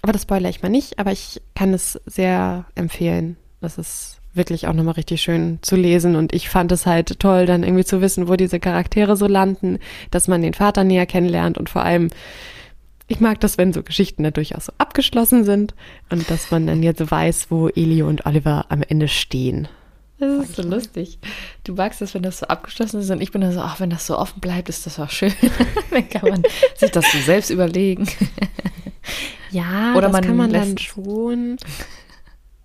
Aber das spoilere ich mal nicht, aber ich kann es sehr empfehlen. Das ist wirklich auch nochmal richtig schön zu lesen und ich fand es halt toll, dann irgendwie zu wissen, wo diese Charaktere so landen, dass man den Vater näher kennenlernt und vor allem, ich mag das, wenn so Geschichten da durchaus so abgeschlossen sind und dass man dann jetzt weiß, wo Elio und Oliver am Ende stehen. Das ist so lustig. Du magst es, wenn das so abgeschlossen ist und ich bin dann so, ach, wenn das so offen bleibt, ist das auch schön. dann kann man sich das so selbst überlegen. Ja, Oder das kann man dann schon.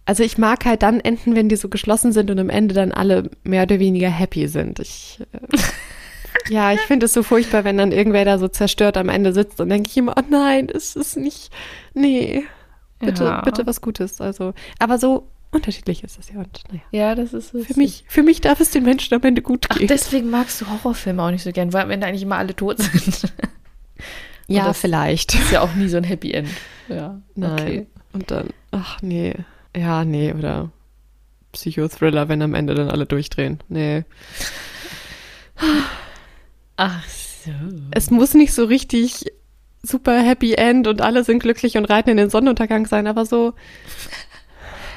Also ich mag halt dann enden, wenn die so geschlossen sind und am Ende dann alle mehr oder weniger happy sind. Ich, äh, ja, ich finde es so furchtbar, wenn dann irgendwer da so zerstört am Ende sitzt und denke ich immer, oh nein, es ist nicht, nee, bitte, ja. bitte was Gutes. Also, aber so unterschiedlich ist es ja. Und, naja. Ja, das ist es. Für mich, für mich darf es den Menschen am Ende gut gehen. Ach, deswegen magst du Horrorfilme auch nicht so gern, weil am Ende eigentlich immer alle tot sind. ja, vielleicht. Ist ja auch nie so ein Happy End. Ja, Nein. Okay. Und dann, ach nee. Ja, nee, oder Psychothriller, wenn am Ende dann alle durchdrehen. Nee. Ach so. Es muss nicht so richtig super Happy End und alle sind glücklich und reiten in den Sonnenuntergang sein, aber so.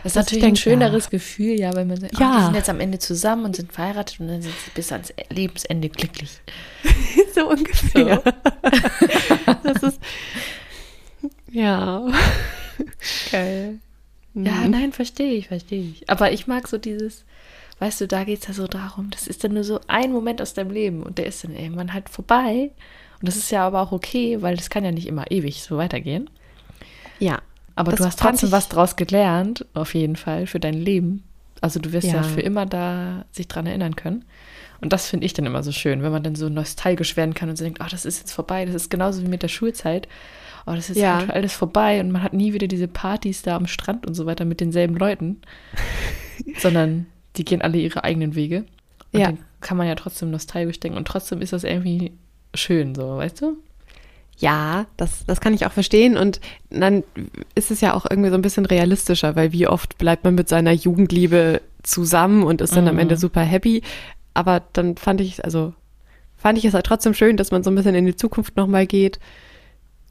Das ist natürlich denke, ein schöneres ja. Gefühl, ja, wenn man sagt, ja. oh, die sind jetzt am Ende zusammen und sind verheiratet und dann sind sie bis ans Lebensende glücklich. so ungefähr. So. ja. Geil. Ja, mhm. nein, verstehe ich, verstehe ich. Aber ich mag so dieses, weißt du, da geht es ja so darum, das ist dann nur so ein Moment aus deinem Leben und der ist dann irgendwann halt vorbei. Und das ist ja aber auch okay, weil das kann ja nicht immer ewig so weitergehen. Ja. Aber du hast trotzdem was draus gelernt, auf jeden Fall, für dein Leben. Also du wirst ja, ja für immer da sich dran erinnern können. Und das finde ich dann immer so schön, wenn man dann so nostalgisch werden kann und so denkt, ach, das ist jetzt vorbei. Das ist genauso wie mit der Schulzeit oh, das ist ja. alles vorbei und man hat nie wieder diese Partys da am Strand und so weiter mit denselben Leuten, sondern die gehen alle ihre eigenen Wege. Und ja. dann kann man ja trotzdem nostalgisch denken und trotzdem ist das irgendwie schön, so, weißt du? Ja, das, das kann ich auch verstehen. Und dann ist es ja auch irgendwie so ein bisschen realistischer, weil wie oft bleibt man mit seiner Jugendliebe zusammen und ist dann mhm. am Ende super happy. Aber dann fand ich, also fand ich es halt trotzdem schön, dass man so ein bisschen in die Zukunft nochmal geht.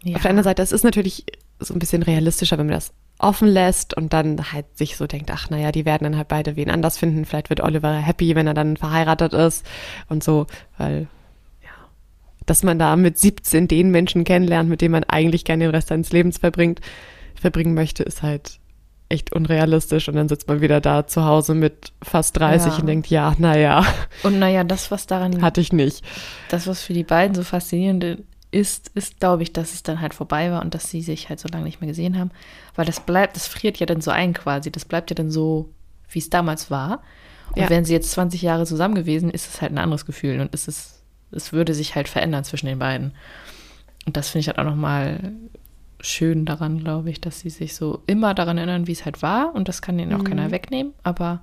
Ja. Auf der anderen Seite, es ist natürlich so ein bisschen realistischer, wenn man das offen lässt und dann halt sich so denkt, ach naja, die werden dann halt beide wen anders finden. Vielleicht wird Oliver happy, wenn er dann verheiratet ist und so, weil ja, dass man da mit 17 den Menschen kennenlernt, mit dem man eigentlich gerne den Rest seines Lebens verbringt, verbringen möchte, ist halt echt unrealistisch und dann sitzt man wieder da zu Hause mit fast 30 ja. und denkt, ja, naja. Und naja, das, was daran. Hatte ich nicht. Das, was für die beiden so faszinierend ist, ist, glaube ich, dass es dann halt vorbei war und dass sie sich halt so lange nicht mehr gesehen haben. Weil das bleibt, das friert ja dann so ein quasi. Das bleibt ja dann so, wie es damals war. Und ja. wären sie jetzt 20 Jahre zusammen gewesen, ist es halt ein anderes Gefühl und es ist, es würde sich halt verändern zwischen den beiden. Und das finde ich halt auch nochmal schön daran, glaube ich, dass sie sich so immer daran erinnern, wie es halt war. Und das kann ihnen auch mhm. keiner wegnehmen. Aber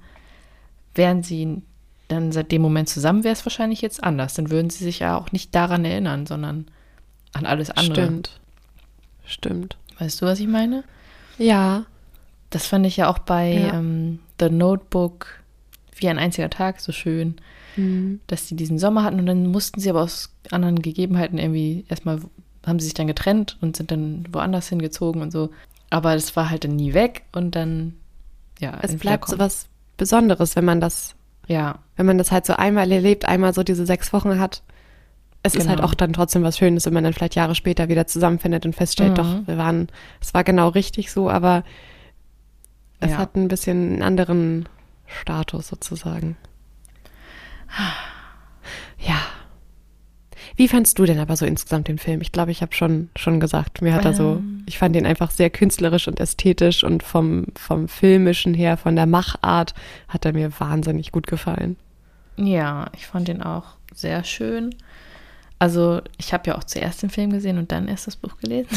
wären sie dann seit dem Moment zusammen, wäre es wahrscheinlich jetzt anders. Dann würden sie sich ja auch nicht daran erinnern, sondern an alles andere. Stimmt. Stimmt. Weißt du, was ich meine? Ja. Das fand ich ja auch bei ja. ähm, The Notebook wie ein einziger Tag so schön, mhm. dass sie diesen Sommer hatten und dann mussten sie aber aus anderen Gegebenheiten irgendwie erstmal haben sie sich dann getrennt und sind dann woanders hingezogen und so. Aber das war halt dann nie weg und dann, ja. Es bleibt so was Besonderes, wenn man das, ja. wenn man das halt so einmal erlebt, einmal so diese sechs Wochen hat. Es genau. ist halt genau. auch dann trotzdem was Schönes, wenn man dann vielleicht Jahre später wieder zusammenfindet und feststellt, mhm. doch, wir waren, es war genau richtig so, aber es ja. hat ein bisschen einen anderen Status sozusagen. Ja. Wie fandst du denn aber so insgesamt den Film? Ich glaube, ich habe schon, schon gesagt, mir hat er so, ähm. ich fand ihn einfach sehr künstlerisch und ästhetisch und vom, vom filmischen her, von der Machart, hat er mir wahnsinnig gut gefallen. Ja, ich fand ihn auch sehr schön. Also ich habe ja auch zuerst den Film gesehen und dann erst das Buch gelesen.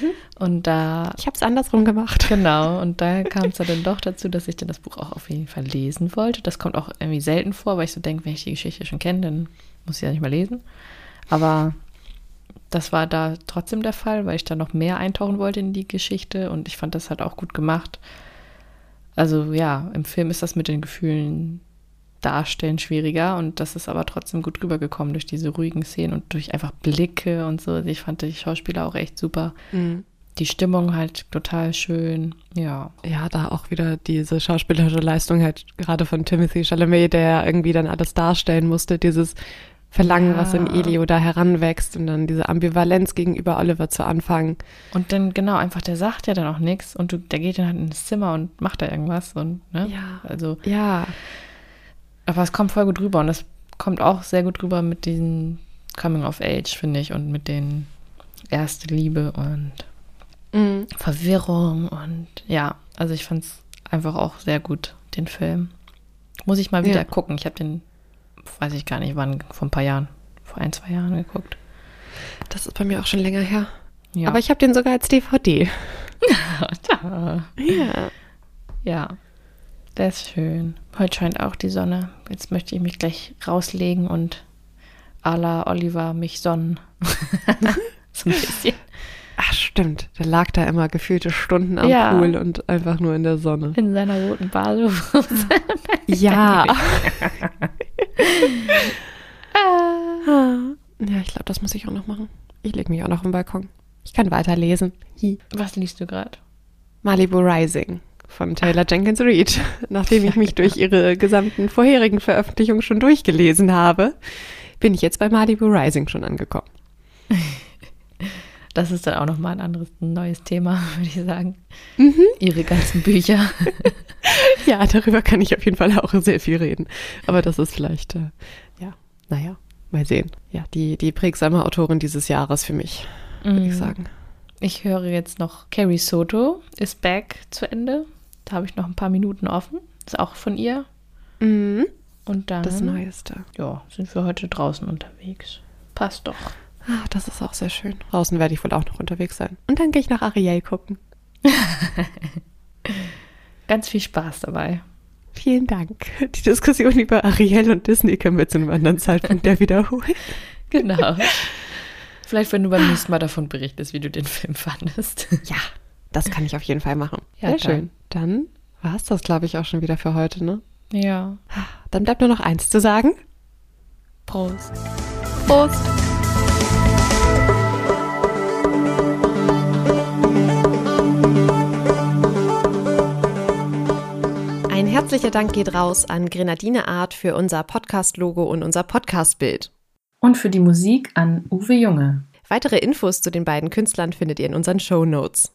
Mhm. Und da. Ich habe es andersrum gemacht. Genau. Und da kam es dann doch dazu, dass ich dann das Buch auch auf jeden Fall lesen wollte. Das kommt auch irgendwie selten vor, weil ich so denke, wenn ich die Geschichte schon kenne, dann muss ich ja nicht mehr lesen. Aber das war da trotzdem der Fall, weil ich da noch mehr eintauchen wollte in die Geschichte und ich fand das halt auch gut gemacht. Also ja, im Film ist das mit den Gefühlen darstellen schwieriger und das ist aber trotzdem gut rübergekommen durch diese ruhigen Szenen und durch einfach Blicke und so. Ich fand die Schauspieler auch echt super. Mhm. Die Stimmung halt total schön, ja. Ja, da auch wieder diese schauspielerische Leistung halt gerade von Timothy Chalamet, der irgendwie dann alles darstellen musste, dieses Verlangen, ja. was in Elio da heranwächst und dann diese Ambivalenz gegenüber Oliver zu Anfang. Und dann, genau, einfach, der sagt ja dann auch nichts und du, der geht dann halt ins Zimmer und macht da irgendwas und, ne? Ja. Also. Ja. Aber es kommt voll gut rüber und das kommt auch sehr gut rüber mit diesen Coming of Age, finde ich, und mit den erste Liebe und mhm. Verwirrung und ja, also ich fand es einfach auch sehr gut, den Film. Muss ich mal wieder ja. gucken. Ich habe den weiß ich gar nicht wann, vor ein paar Jahren, vor ein, zwei Jahren geguckt. Das ist bei mir auch schon länger her. Ja. Aber ich habe den sogar als DVD. ja. ja. Der ist schön. Heute scheint auch die Sonne. Jetzt möchte ich mich gleich rauslegen und à la Oliver mich sonnen. so ein bisschen. Ach, stimmt. Der lag da immer gefühlte Stunden am ja. Pool und einfach nur in der Sonne. In seiner roten Badehose. ja. Ja, ich glaube, das muss ich auch noch machen. Ich lege mich auch noch auf den Balkon. Ich kann weiterlesen. Hi. Was liest du gerade? Malibu Rising von Taylor Jenkins Reid. Nachdem ich mich durch ihre gesamten vorherigen Veröffentlichungen schon durchgelesen habe, bin ich jetzt bei Malibu Rising schon angekommen. Das ist dann auch nochmal ein anderes, ein neues Thema, würde ich sagen. Mhm. Ihre ganzen Bücher. ja, darüber kann ich auf jeden Fall auch sehr viel reden. Aber das ist vielleicht, äh, ja, naja, mal sehen. Ja, die, die prägsame Autorin dieses Jahres für mich, würde mhm. ich sagen. Ich höre jetzt noch Carrie Soto ist back zu Ende. Da habe ich noch ein paar Minuten offen. Ist auch von ihr. Mhm. Und dann. Das Neueste. Ja, sind wir heute draußen unterwegs. Passt doch. Ach, das ist auch sehr schön. Draußen werde ich wohl auch noch unterwegs sein. Und dann gehe ich nach Ariel gucken. Ganz viel Spaß dabei. Vielen Dank. Die Diskussion über Ariel und Disney können wir zu einem anderen Zeitpunkt ja wiederholen. Genau. Vielleicht, wenn du beim nächsten Mal davon berichtest, wie du den Film fandest. Ja, das kann ich auf jeden Fall machen. Ja, Sehr schön. Dann war es das, glaube ich, auch schon wieder für heute, ne? Ja. Dann bleibt nur noch eins zu sagen. Prost. Prost. Ein herzlicher Dank geht raus an Grenadine Art für unser Podcast-Logo und unser Podcast-Bild. Und für die Musik an Uwe Junge. Weitere Infos zu den beiden Künstlern findet ihr in unseren Show Notes.